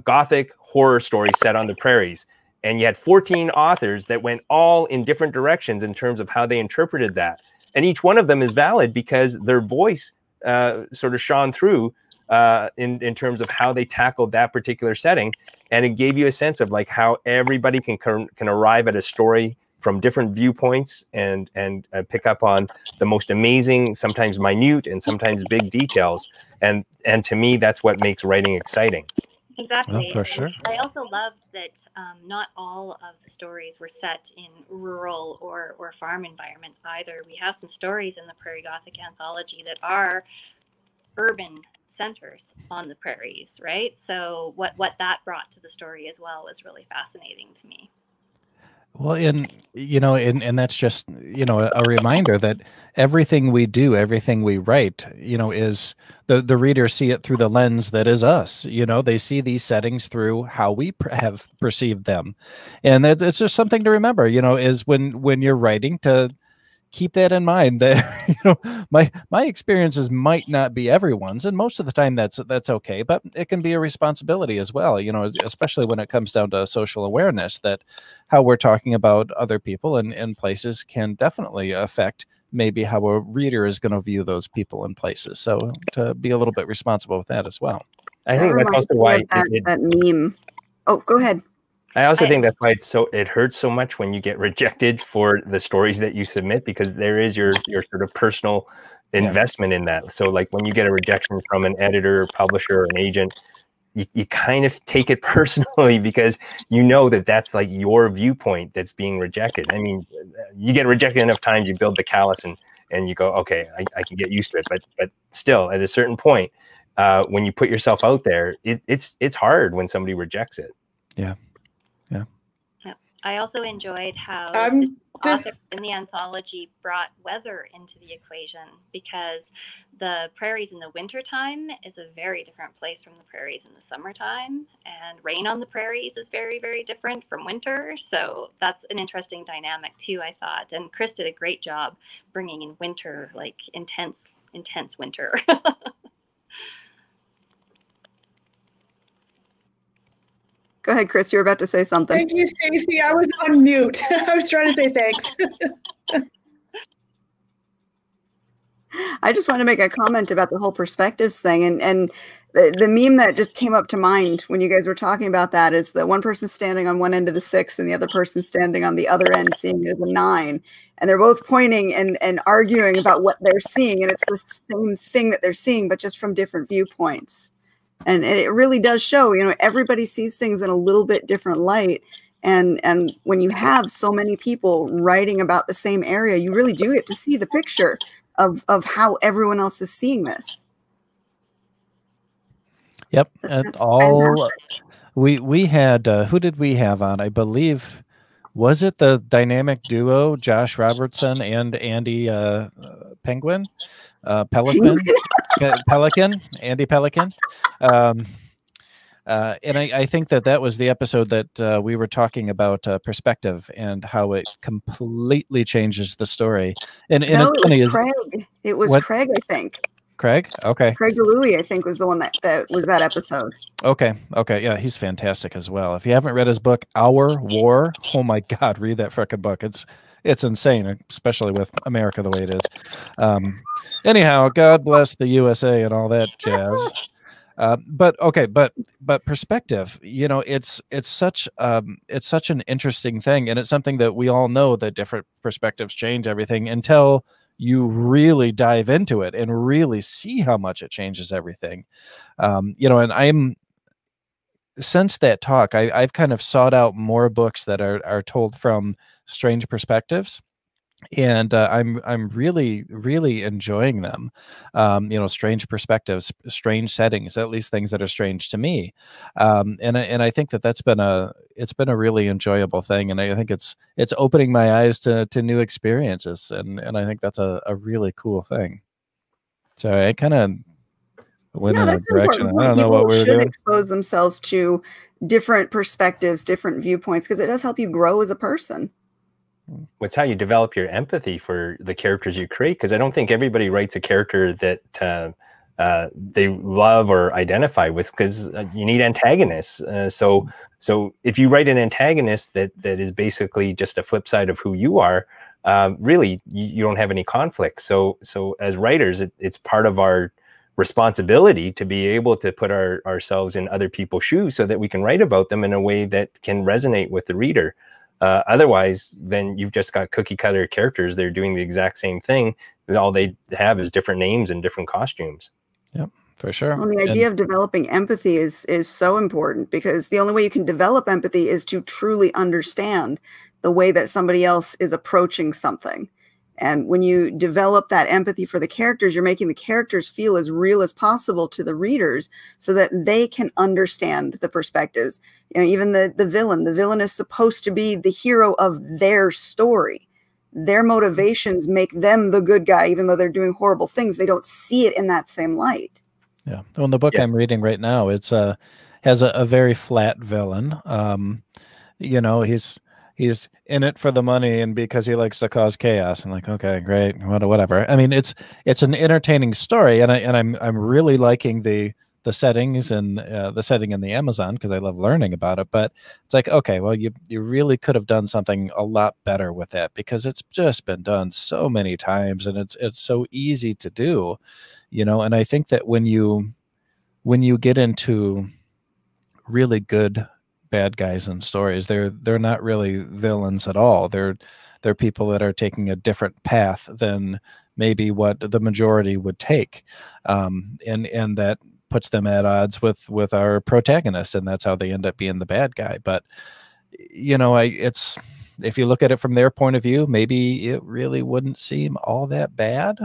gothic horror story set on the prairies and you had 14 authors that went all in different directions in terms of how they interpreted that and each one of them is valid because their voice uh, sort of shone through uh, in in terms of how they tackled that particular setting, and it gave you a sense of like how everybody can can arrive at a story from different viewpoints and and uh, pick up on the most amazing, sometimes minute and sometimes big details. and and to me that's what makes writing exciting Exactly. Oh, for sure. I also loved that um, not all of the stories were set in rural or, or farm environments either. We have some stories in the Prairie Gothic anthology that are urban centers on the prairies, right? So what what that brought to the story as well was really fascinating to me. Well, and you know, and and that's just you know a, a reminder that everything we do, everything we write, you know, is the the readers see it through the lens that is us. You know, they see these settings through how we have perceived them, and that it's just something to remember. You know, is when when you're writing to keep that in mind that you know my my experiences might not be everyone's and most of the time that's that's okay but it can be a responsibility as well you know especially when it comes down to social awareness that how we're talking about other people and, and places can definitely affect maybe how a reader is going to view those people and places so to be a little bit responsible with that as well i That think that's reminds also me why of that, it, that meme. Oh, go ahead. I also I- think that's why it's so it hurts so much when you get rejected for the stories that you submit because there is your your sort of personal investment in that. So like when you get a rejection from an editor, publisher, or an agent, you, you kind of take it personally because you know that that's like your viewpoint that's being rejected. I mean, you get rejected enough times, you build the callus and and you go, okay, I, I can get used to it. But but still, at a certain point, uh, when you put yourself out there, it, it's it's hard when somebody rejects it. I also enjoyed how I'm the just- author in the anthology brought weather into the equation because the prairies in the wintertime is a very different place from the prairies in the summertime. And rain on the prairies is very, very different from winter. So that's an interesting dynamic too, I thought. And Chris did a great job bringing in winter, like intense, intense winter. Go ahead, Chris. You were about to say something. Thank you, Stacy. I was on mute. I was trying to say thanks. I just want to make a comment about the whole perspectives thing, and and the, the meme that just came up to mind when you guys were talking about that is that one person standing on one end of the six and the other person standing on the other end, seeing it as a nine, and they're both pointing and and arguing about what they're seeing, and it's the same thing that they're seeing, but just from different viewpoints, and it really does show. You know, everybody sees things in a little bit different light. And, and when you have so many people writing about the same area, you really do get to see the picture of of how everyone else is seeing this. Yep, and all fantastic. we we had uh, who did we have on? I believe was it the dynamic duo Josh Robertson and Andy uh, uh, Penguin, uh, Pelican, Pe- Pelican, Andy Pelican. Um, uh, and I, I think that that was the episode that uh, we were talking about uh, perspective and how it completely changes the story. And, and no, it's it funny was is It was What? Craig, I think. Craig. Okay. Craig DiLouie, I think, was the one that that was that episode. Okay. Okay. Yeah, he's fantastic as well. If you haven't read his book, Our War, oh my God, read that frickin' book. It's it's insane, especially with America the way it is. Um, anyhow, God bless the USA and all that jazz. Uh, but okay, but but perspective, you know, it's it's such um, it's such an interesting thing, and it's something that we all know that different perspectives change everything until you really dive into it and really see how much it changes everything. Um, you know, and I'm since that talk, I, I've kind of sought out more books that are are told from strange perspectives, and uh, I'm I'm really really enjoying them. Um, you know, strange perspectives, strange settings, at least things that are strange to me, um, and I- and I think that that's been a it's been a really enjoyable thing, and I think it's it's opening my eyes to to new experiences, and and I think that's a, a really cool thing. So I kind of went yeah, in a that's direction. important. I don't know what we were should doing. expose themselves to different perspectives, different viewpoints, because it does help you grow as a person. It's how you develop your empathy for the characters you create because i don't think everybody writes a character that uh, uh, they love or identify with because uh, you need antagonists uh, so so if you write an antagonist that that is basically just a flip side of who you are um, really you, you don't have any conflict. So so as writers it, it's part of our responsibility to be able to put our, ourselves in other people's shoes so that we can write about them in a way that can resonate with the reader uh, otherwise, then you've just got cookie cutter characters. They're doing the exact same thing. All they have is different names and different costumes. Yep, for sure. Well, the idea and, of developing empathy is is so important because the only way you can develop empathy is to truly understand the way that somebody else is approaching something. And when you develop that empathy for the characters, you're making the characters feel as real as possible to the readers so that they can understand the perspectives. You know, even the, the villain, the villain is supposed to be the hero of their story. Their motivations make them the good guy, even though they're doing horrible things. They don't see it in that same light. Yeah. Well, in the book yeah. I'm reading right now, it's a uh, has a, a very flat villain. Um, you know, he's he's in it for the money and because he likes to cause chaos. I'm like, okay, great, whatever. I mean, it's it's an entertaining story, and I and I'm I'm really liking the the settings and uh, the setting in the Amazon because I love learning about it. But it's like, okay, well, you you really could have done something a lot better with that because it's just been done so many times and it's it's so easy to do, you know. And I think that when you when you get into really good bad guys in stories. They're they're not really villains at all. They're they're people that are taking a different path than maybe what the majority would take, um, and and that puts them at odds with with our protagonist, and that's how they end up being the bad guy. But you know, I it's if you look at it from their point of view, maybe it really wouldn't seem all that bad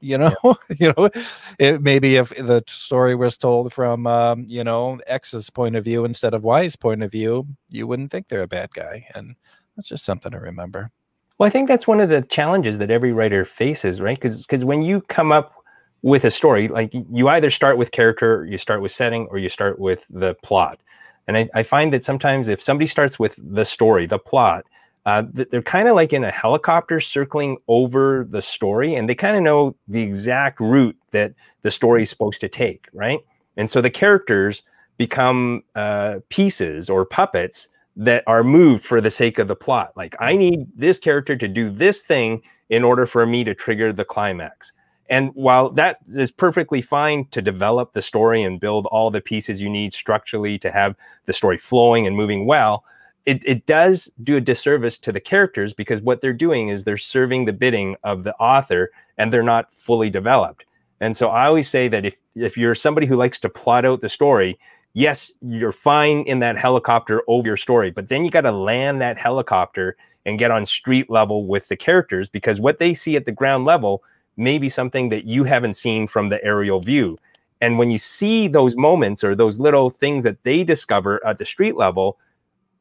you know yeah. you know it, maybe if the story was told from um, you know x's point of view instead of y's point of view you wouldn't think they're a bad guy and that's just something to remember. Well i think that's one of the challenges that every writer faces right? Because because when you come up with a story like you either start with character you start with setting or you start with the plot. And I, I find that sometimes if somebody starts with the story the plot uh, they're kind of like in a helicopter circling over the story, and they kind of know the exact route that the story is supposed to take, right? And so the characters become uh, pieces or puppets that are moved for the sake of the plot. Like, I need this character to do this thing in order for me to trigger the climax. And while that is perfectly fine to develop the story and build all the pieces you need structurally to have the story flowing and moving well, it, it does do a disservice to the characters because what they're doing is they're serving the bidding of the author and they're not fully developed. And so I always say that if if you're somebody who likes to plot out the story, yes, you're fine in that helicopter over your story, but then you got to land that helicopter and get on street level with the characters because what they see at the ground level may be something that you haven't seen from the aerial view. And when you see those moments or those little things that they discover at the street level,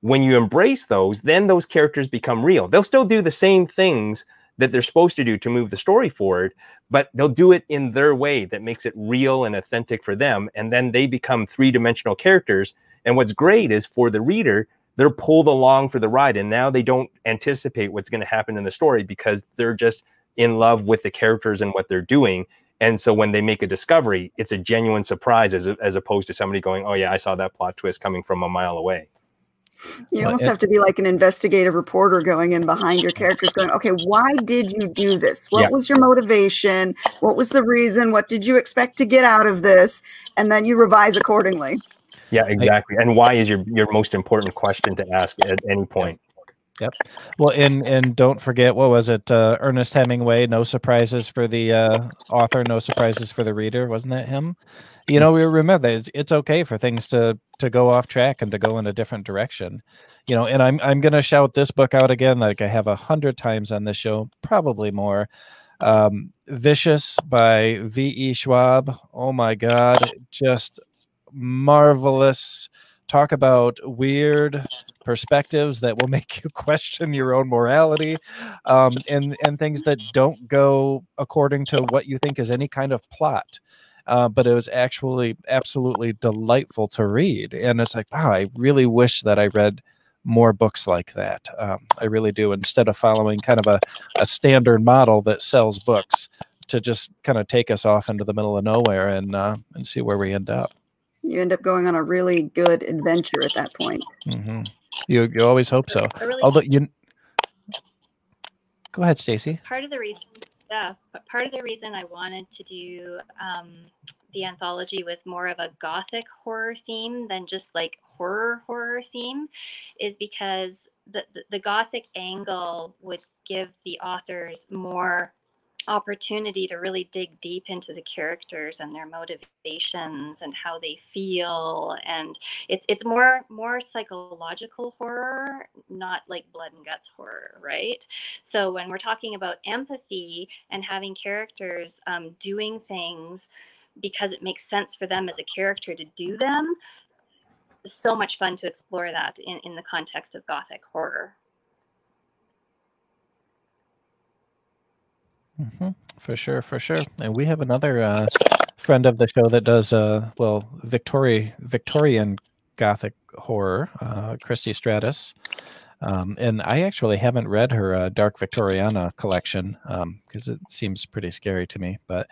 when you embrace those, then those characters become real. They'll still do the same things that they're supposed to do to move the story forward, but they'll do it in their way that makes it real and authentic for them. And then they become three dimensional characters. And what's great is for the reader, they're pulled along for the ride. And now they don't anticipate what's going to happen in the story because they're just in love with the characters and what they're doing. And so when they make a discovery, it's a genuine surprise as, as opposed to somebody going, oh, yeah, I saw that plot twist coming from a mile away. You almost have to be like an investigative reporter going in behind your characters, going, okay, why did you do this? What yeah. was your motivation? What was the reason? What did you expect to get out of this? And then you revise accordingly. Yeah, exactly. And why is your your most important question to ask at any point? Yep. Well, and and don't forget what was it? Uh, Ernest Hemingway. No surprises for the uh, author. No surprises for the reader. Wasn't that him? you know we remember that it's, okay for things to to go off track and to go in a different direction you know and i'm i'm gonna shout this book out again like i have a hundred times on this show probably more um vicious by v.e schwab oh my god just marvelous talk about weird perspectives that will make you question your own morality um, and and things that don't go according to what you think is any kind of plot uh, but it was actually absolutely delightful to read. And it's like, wow, I really wish that I read more books like that. Um, I really do. Instead of following kind of a, a standard model that sells books, to just kind of take us off into the middle of nowhere and uh, and see where we end up. You end up going on a really good adventure at that point. Mm-hmm. You you always hope so. Really Although you, go ahead, Stacy. Part of the reason yeah, but part of the reason I wanted to do um, the anthology with more of a gothic horror theme than just like horror horror theme is because the, the, the gothic angle would give the authors more opportunity to really dig deep into the characters and their motivations and how they feel. And it's it's more more psychological horror not like blood and guts horror right? So when we're talking about empathy and having characters um, doing things because it makes sense for them as a character to do them so much fun to explore that in, in the context of gothic horror Mm-hmm. For sure, for sure. And we have another uh, friend of the show that does, uh, well, Victoria, Victorian Gothic horror, uh, Christy Stratus. Um, and I actually haven't read her uh, Dark Victoriana collection because um, it seems pretty scary to me. But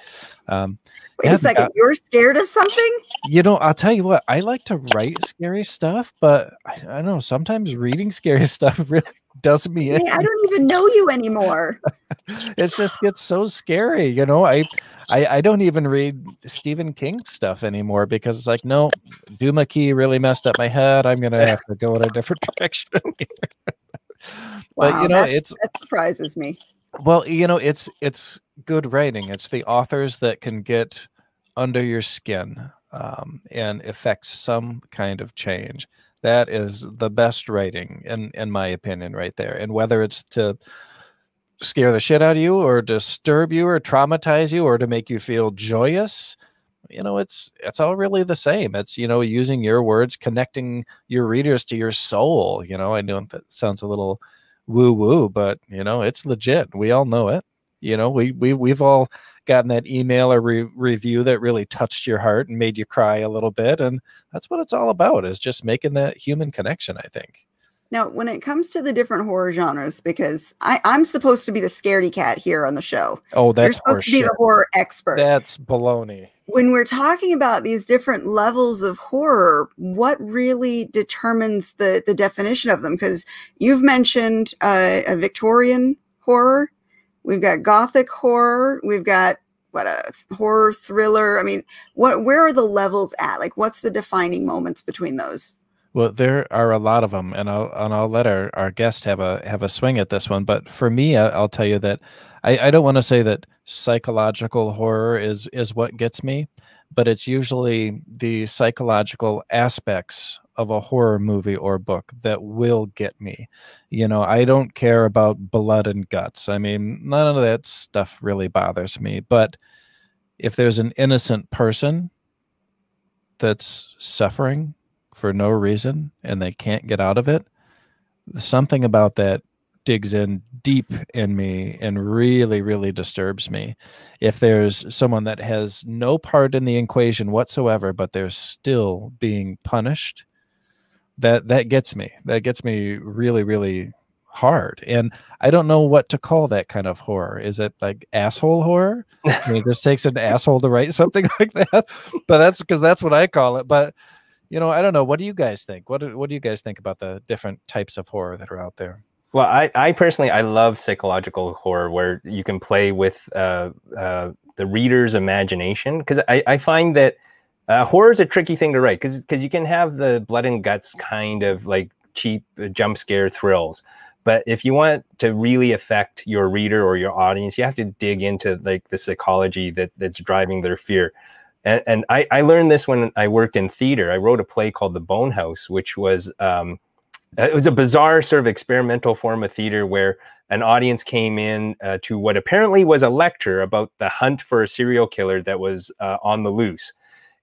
um, wait a second, you're scared of something? You know, I'll tell you what. I like to write scary stuff, but I, I don't know. Sometimes reading scary stuff really does me in. I don't even know you anymore. it just gets so scary, you know. I, I I don't even read Stephen King stuff anymore because it's like, no, Duma Key really messed up my head. I'm gonna have to go in a different direction. but wow, you know, it's that surprises me. Well, you know, it's it's good writing. It's the authors that can get under your skin um, and affect some kind of change that is the best writing in in my opinion right there. And whether it's to scare the shit out of you or disturb you or traumatize you or to make you feel joyous you know it's it's all really the same. It's you know using your words connecting your readers to your soul you know. I know that sounds a little woo woo but you know it's legit. We all know it. You know we we we've all gotten that email or re- review that really touched your heart and made you cry a little bit and that's what it's all about is just making that human connection i think. Now when it comes to the different horror genres because I, i'm supposed to be the scaredy cat here on the show. Oh that's You're supposed to be the horror expert. That's baloney. When we're talking about these different levels of horror what really determines the the definition of them? Because you've mentioned uh, a victorian horror We've got gothic horror. We've got what a horror thriller. I mean, what where are the levels at? Like, what's the defining moments between those? Well, there are a lot of them, and I'll and I'll let our, our guest have a have a swing at this one. But for me, I'll tell you that I, I don't want to say that psychological horror is is what gets me, but it's usually the psychological aspects of a horror movie or book that will get me. You know, I don't care about blood and guts. I mean, none of that stuff really bothers me. But if there's an innocent person that's suffering for no reason and they can't get out of it, something about that digs in deep in me and really, really disturbs me. If there's someone that has no part in the equation whatsoever, but they're still being punished that that gets me that gets me really really hard. And i don't know what to call that kind of horror. Is it like asshole horror? I mean, it just takes an asshole to write something like that. But that's because that's what i call it. But you know i don't know. What do you guys think? What do, what do you guys think about the different types of horror that are out there? Well i, I personally i love psychological horror where you can play with uh, uh, the reader's imagination. Because I, I find that uh, horror is a tricky thing to write because because you can have the blood and guts kind of like cheap uh, jump scare thrills, but if you want to really affect your reader or your audience, you have to dig into like the psychology that that's driving their fear. And, and I, I learned this when I worked in theater. I wrote a play called The Bone House, which was um, it was a bizarre sort of experimental form of theater where an audience came in uh, to what apparently was a lecture about the hunt for a serial killer that was uh, on the loose.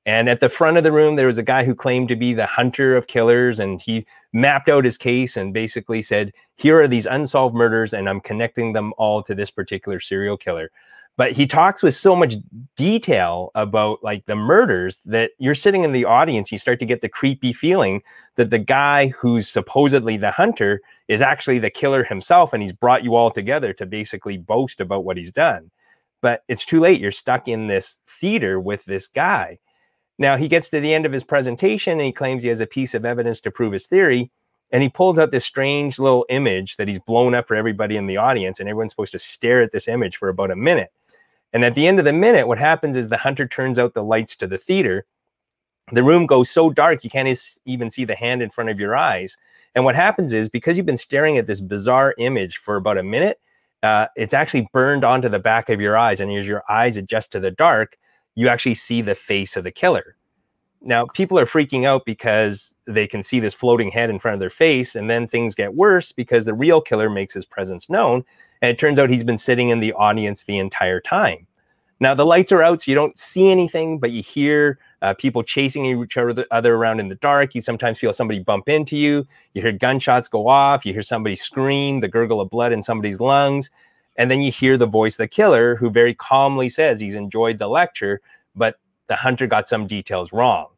And at the front of the room, there was a guy who claimed to be the hunter of killers, and he mapped out his case and basically said, Here are these unsolved murders, and I'm connecting them all to this particular serial killer. But he talks with so much detail about like the murders that you're sitting in the audience, you start to get the creepy feeling that the guy who's supposedly the hunter is actually the killer himself, and he's brought you all together to basically boast about what he's done. But it's too late. You're stuck in this theater with this guy now he gets to the end of his presentation and he claims he has a piece of evidence to prove his theory. And he pulls out this strange little image that he's blown up for everybody in the audience, and everyone's supposed to stare at this image for about a minute. And at the end of the minute, what happens is the hunter turns out the lights to the theater. The room goes so dark you can't even see the hand in front of your eyes. And what happens is because you've been staring at this bizarre image for about a minute, uh, it's actually burned onto the back of your eyes, and as your eyes adjust to the dark, you actually see the face of the killer. Now, people are freaking out because they can see this floating head in front of their face, and then things get worse because the real killer makes his presence known. And it turns out he's been sitting in the audience the entire time. Now, the lights are out, so you don't see anything, but you hear uh, people chasing each other around in the dark. You sometimes feel somebody bump into you. You hear gunshots go off. You hear somebody scream, the gurgle of blood in somebody's lungs. And then you hear the voice of the killer who very calmly says he's enjoyed the lecture, but the hunter got some details wrong.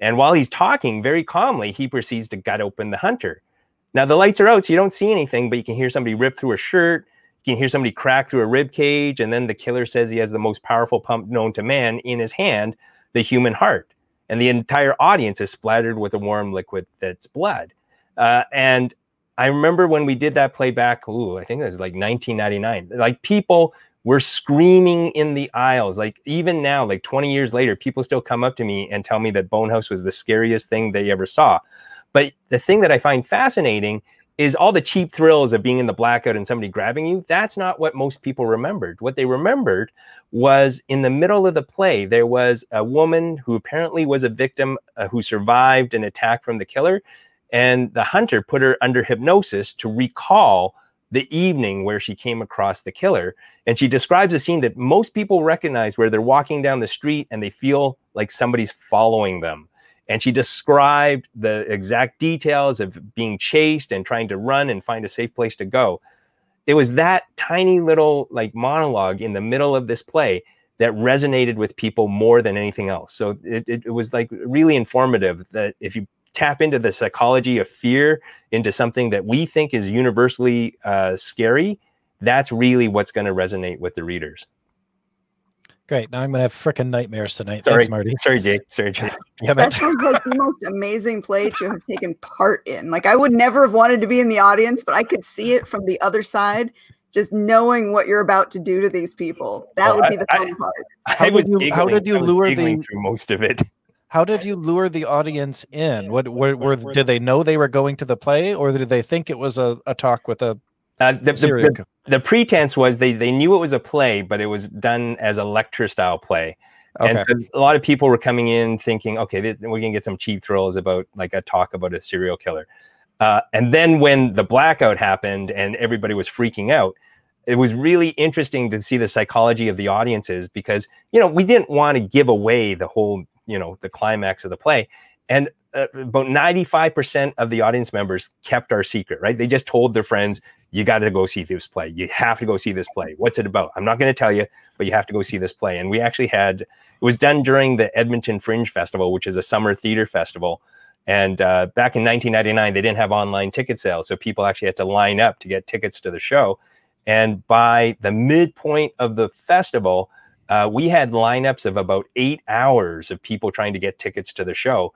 And while he's talking very calmly, he proceeds to gut open the hunter. Now the lights are out, so you don't see anything, but you can hear somebody rip through a shirt. You can hear somebody crack through a rib cage, and then the killer says he has the most powerful pump known to man in his hand, the human heart. And the entire audience is splattered with a warm liquid that's blood. Uh, and I remember when we did that playback, ooh, I think it was like 1999. Like people were screaming in the aisles. Like even now, like 20 years later, people still come up to me and tell me that Bonehouse was the scariest thing they ever saw. But the thing that I find fascinating is all the cheap thrills of being in the blackout and somebody grabbing you. That's not what most people remembered. What they remembered was in the middle of the play, there was a woman who apparently was a victim uh, who survived an attack from the killer. And the hunter put her under hypnosis to recall the evening where she came across the killer. And she describes a scene that most people recognize where they're walking down the street and they feel like somebody's following them. And she described the exact details of being chased and trying to run and find a safe place to go. It was that tiny little like monologue in the middle of this play that resonated with people more than anything else. So it, it, it was like really informative that if you tap into the psychology of fear into something that we think is universally uh, scary, that's really what's going to resonate with the readers. Great. Now I'm going to have freaking nightmares tonight. Sorry, Thanks, Marty. Sorry, Jake. Sorry, Jake. Yeah, That sounds like the most amazing play to have taken part in. Like I would never have wanted to be in the audience, but I could see it from the other side, just knowing what you're about to do to these people. That Well, would be the I- part. How I was did you- how giggling- did you I lure the- through most of it? How did you lure the audience in? What were, were did they know they were going to the play, or did they think it was a, a talk with a Uh, the, the, serial? the, killer? the pretense was they, they knew it was a play, but it was done as a lecture style play. Okay. And so a lot of people were coming in thinking, okay, this, we're going to get some cheap thrills about like a talk about a serial killer. Uh, and then when the blackout happened and everybody was freaking out, it was really interesting to see the psychology of the audiences because, you know, we didn't want to give away the whole, you know, the climax of the play. And uh, about 95% of the audience members kept our secret, right? They just told their friends, you got to go see this play. You have to go see this play. What's it about? I'm not going to tell you, but you have to go see this play. And we actually had, it was done during the Edmonton Fringe Festival, which is a summer theater festival. And uh, back in 1999, they didn't have online ticket sales. So people actually had to line up to get tickets to the show. And by the midpoint of the festival, uh, we had lineups of about eight hours of people trying to get tickets to the show.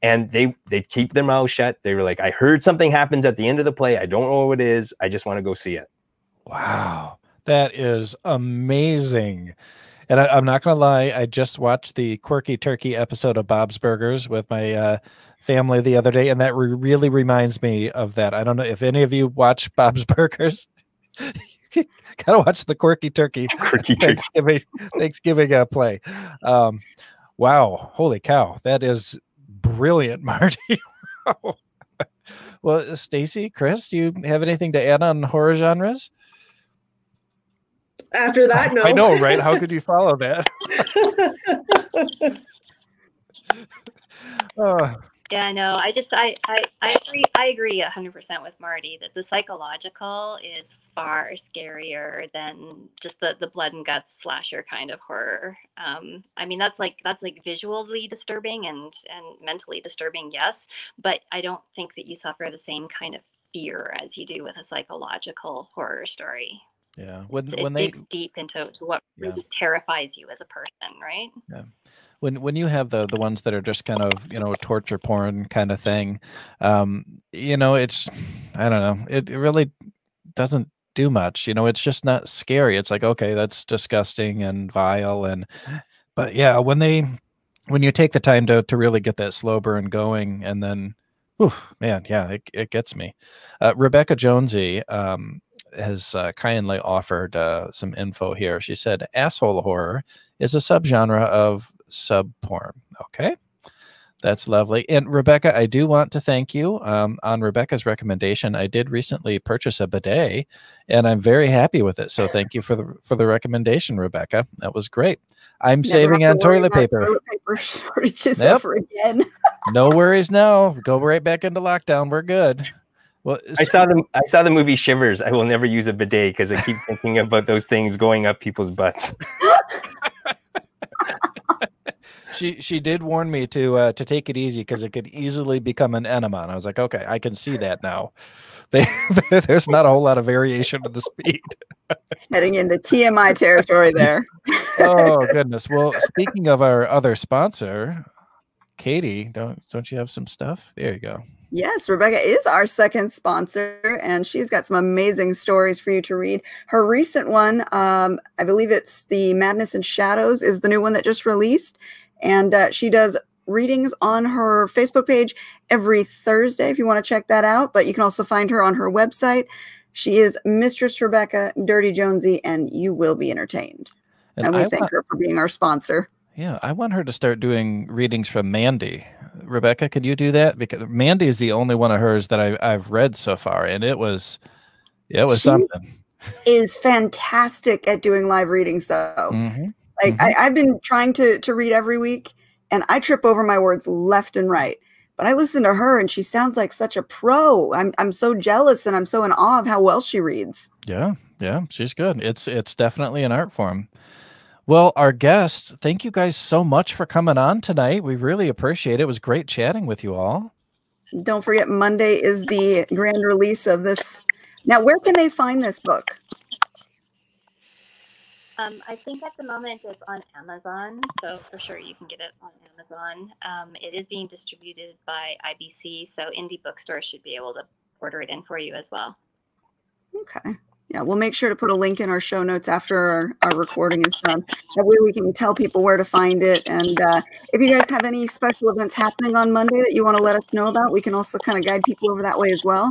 And they they'd keep their mouths shut. They were like, I heard something happens at the end of the play. I don't know what it is. I just want to go see it. Wow, that is amazing. And I, I'm not going to lie, I just watched the Quirky Turkey episode of Bob's Burgers with my uh, family the other day, and that re- really reminds me of that. I don't know if any of you watch Bob's Burgers. You gotta watch the Quirky Turkey Quirky Turkey. Thanksgiving Thanksgiving uh, play. Um, wow, holy cow, that is brilliant, Marty. Wow. well, Stacy, Chris, do you have anything to add on horror genres? After that, no. I know, right? How could you follow that? Oh, Yeah, no, I just I I, I agree I agree hundred percent with Marty that the psychological is far scarier than just the the blood and guts slasher kind of horror. Um, I mean that's like that's like visually disturbing and and mentally disturbing, yes, but I don't think that you suffer the same kind of fear as you do with a psychological horror story. yeah. When It when they digs deep into to what Yeah. really terrifies you as a person, right? When when you have the the ones that are just kind of you know torture porn kind of thing, um, you know, it's I don't know, it, it really doesn't do much. You know, it's just not scary. It's like okay, that's disgusting and vile, and but yeah, when they when you take the time to to really get that slow burn going, and then, whew, man, yeah, it it gets me. Uh, Rebecca Jonesy, um, has uh, kindly offered uh, some info here. She said, "Asshole horror is a subgenre of sub porn." Okay, that's lovely. And Rebecca, I do want to thank you. Um, on Rebecca's recommendation, I did recently purchase a bidet, and I'm very happy with it. So thank you for the for the recommendation, Rebecca. That was great. I'm Never saving on toilet paper. Toilet paper shortages Yep. ever again. no worries now. Go right back into lockdown. We're good. Well, I saw the I saw the movie Shivers. I will never use a bidet because I keep thinking about those things going up people's butts. she she did warn me to uh, to take it easy because it could easily become an enema. And I was like, okay, I can see that now. They, there's not a whole lot of variation in the speed. Heading into TMI territory there. Oh goodness. Well, speaking of our other sponsor, Katie, don't don't you have some stuff? There you go. Yes, Rebecca is our second sponsor, and she's got some amazing stories for you to read. Her recent one, um, I believe it's The Madness and Shadows, is the new one that just released. And uh, she does readings on her Facebook page every Thursday if you want to check that out. But you can also find her on her website. She is Mistress Rebecca Dirty Jonesy, and you will be entertained. And, we I thank her for being our sponsor. yeah, I want her to start doing readings from Mandy. Rebecca, could you do that? Because Mandy is the only one of hers that I, I've read so far, and it was it was She- something. Is fantastic at doing live readings, though. Mhm. Like Mhm. I, I've been trying to to read every week, and I trip over my words left and right. But I listen to her, and she sounds like such a pro. I'm I'm so jealous, and I'm so in awe of how well she reads. Yeah, yeah, she's good. It's it's definitely an art form. Well, our guests, thank you guys so much for coming on tonight. We really appreciate it. It was great chatting with you all. Don't forget, Monday is the grand release of this. Now, where can they find this book? Um, I think at the moment it's on Amazon, so for sure you can get it on Amazon. Um, it is being distributed by IBC, so indie bookstores should be able to order it in for you as well. Okay. Yeah, we'll make sure to put a link in our show notes after our, our recording is done. That way we can tell people where to find it. And uh, if you guys have any special events happening on Monday that you want to let us know about, we can also kind of guide people over that way as well.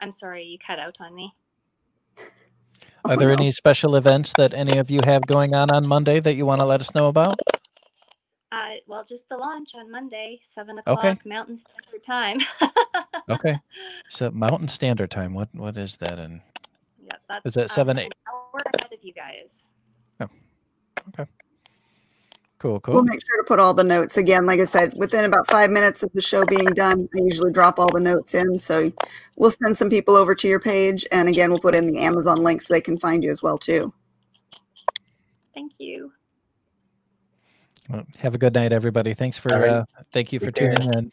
I'm sorry you cut out on me. Are Oh, there any special events that any of you have going on on Monday that you want to let us know about? Uh, well, just the launch on Monday, seven o'clock Okay. Mountain Standard Time. Okay. So Mountain Standard Time. What what is that And yeah, that's Is that um, seven, an eight? hour ahead of you guys. Oh, Okay. Cool, cool. We'll make sure to put all the notes again. Like I said, within about five minutes of the show being done, I usually drop all the notes in. So we'll send some people over to your page, and again, we'll put in the Amazon link so they can find you as well too. Thank you. Well, have a good night, everybody. Thanks for All right. uh, thank you for Take care. tuning in.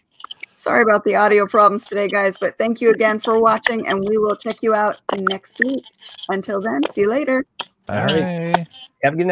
Sorry about the audio problems today, guys, but thank you again for watching, and we will check you out next week. Until then, see you later. All right. right. Have a good night.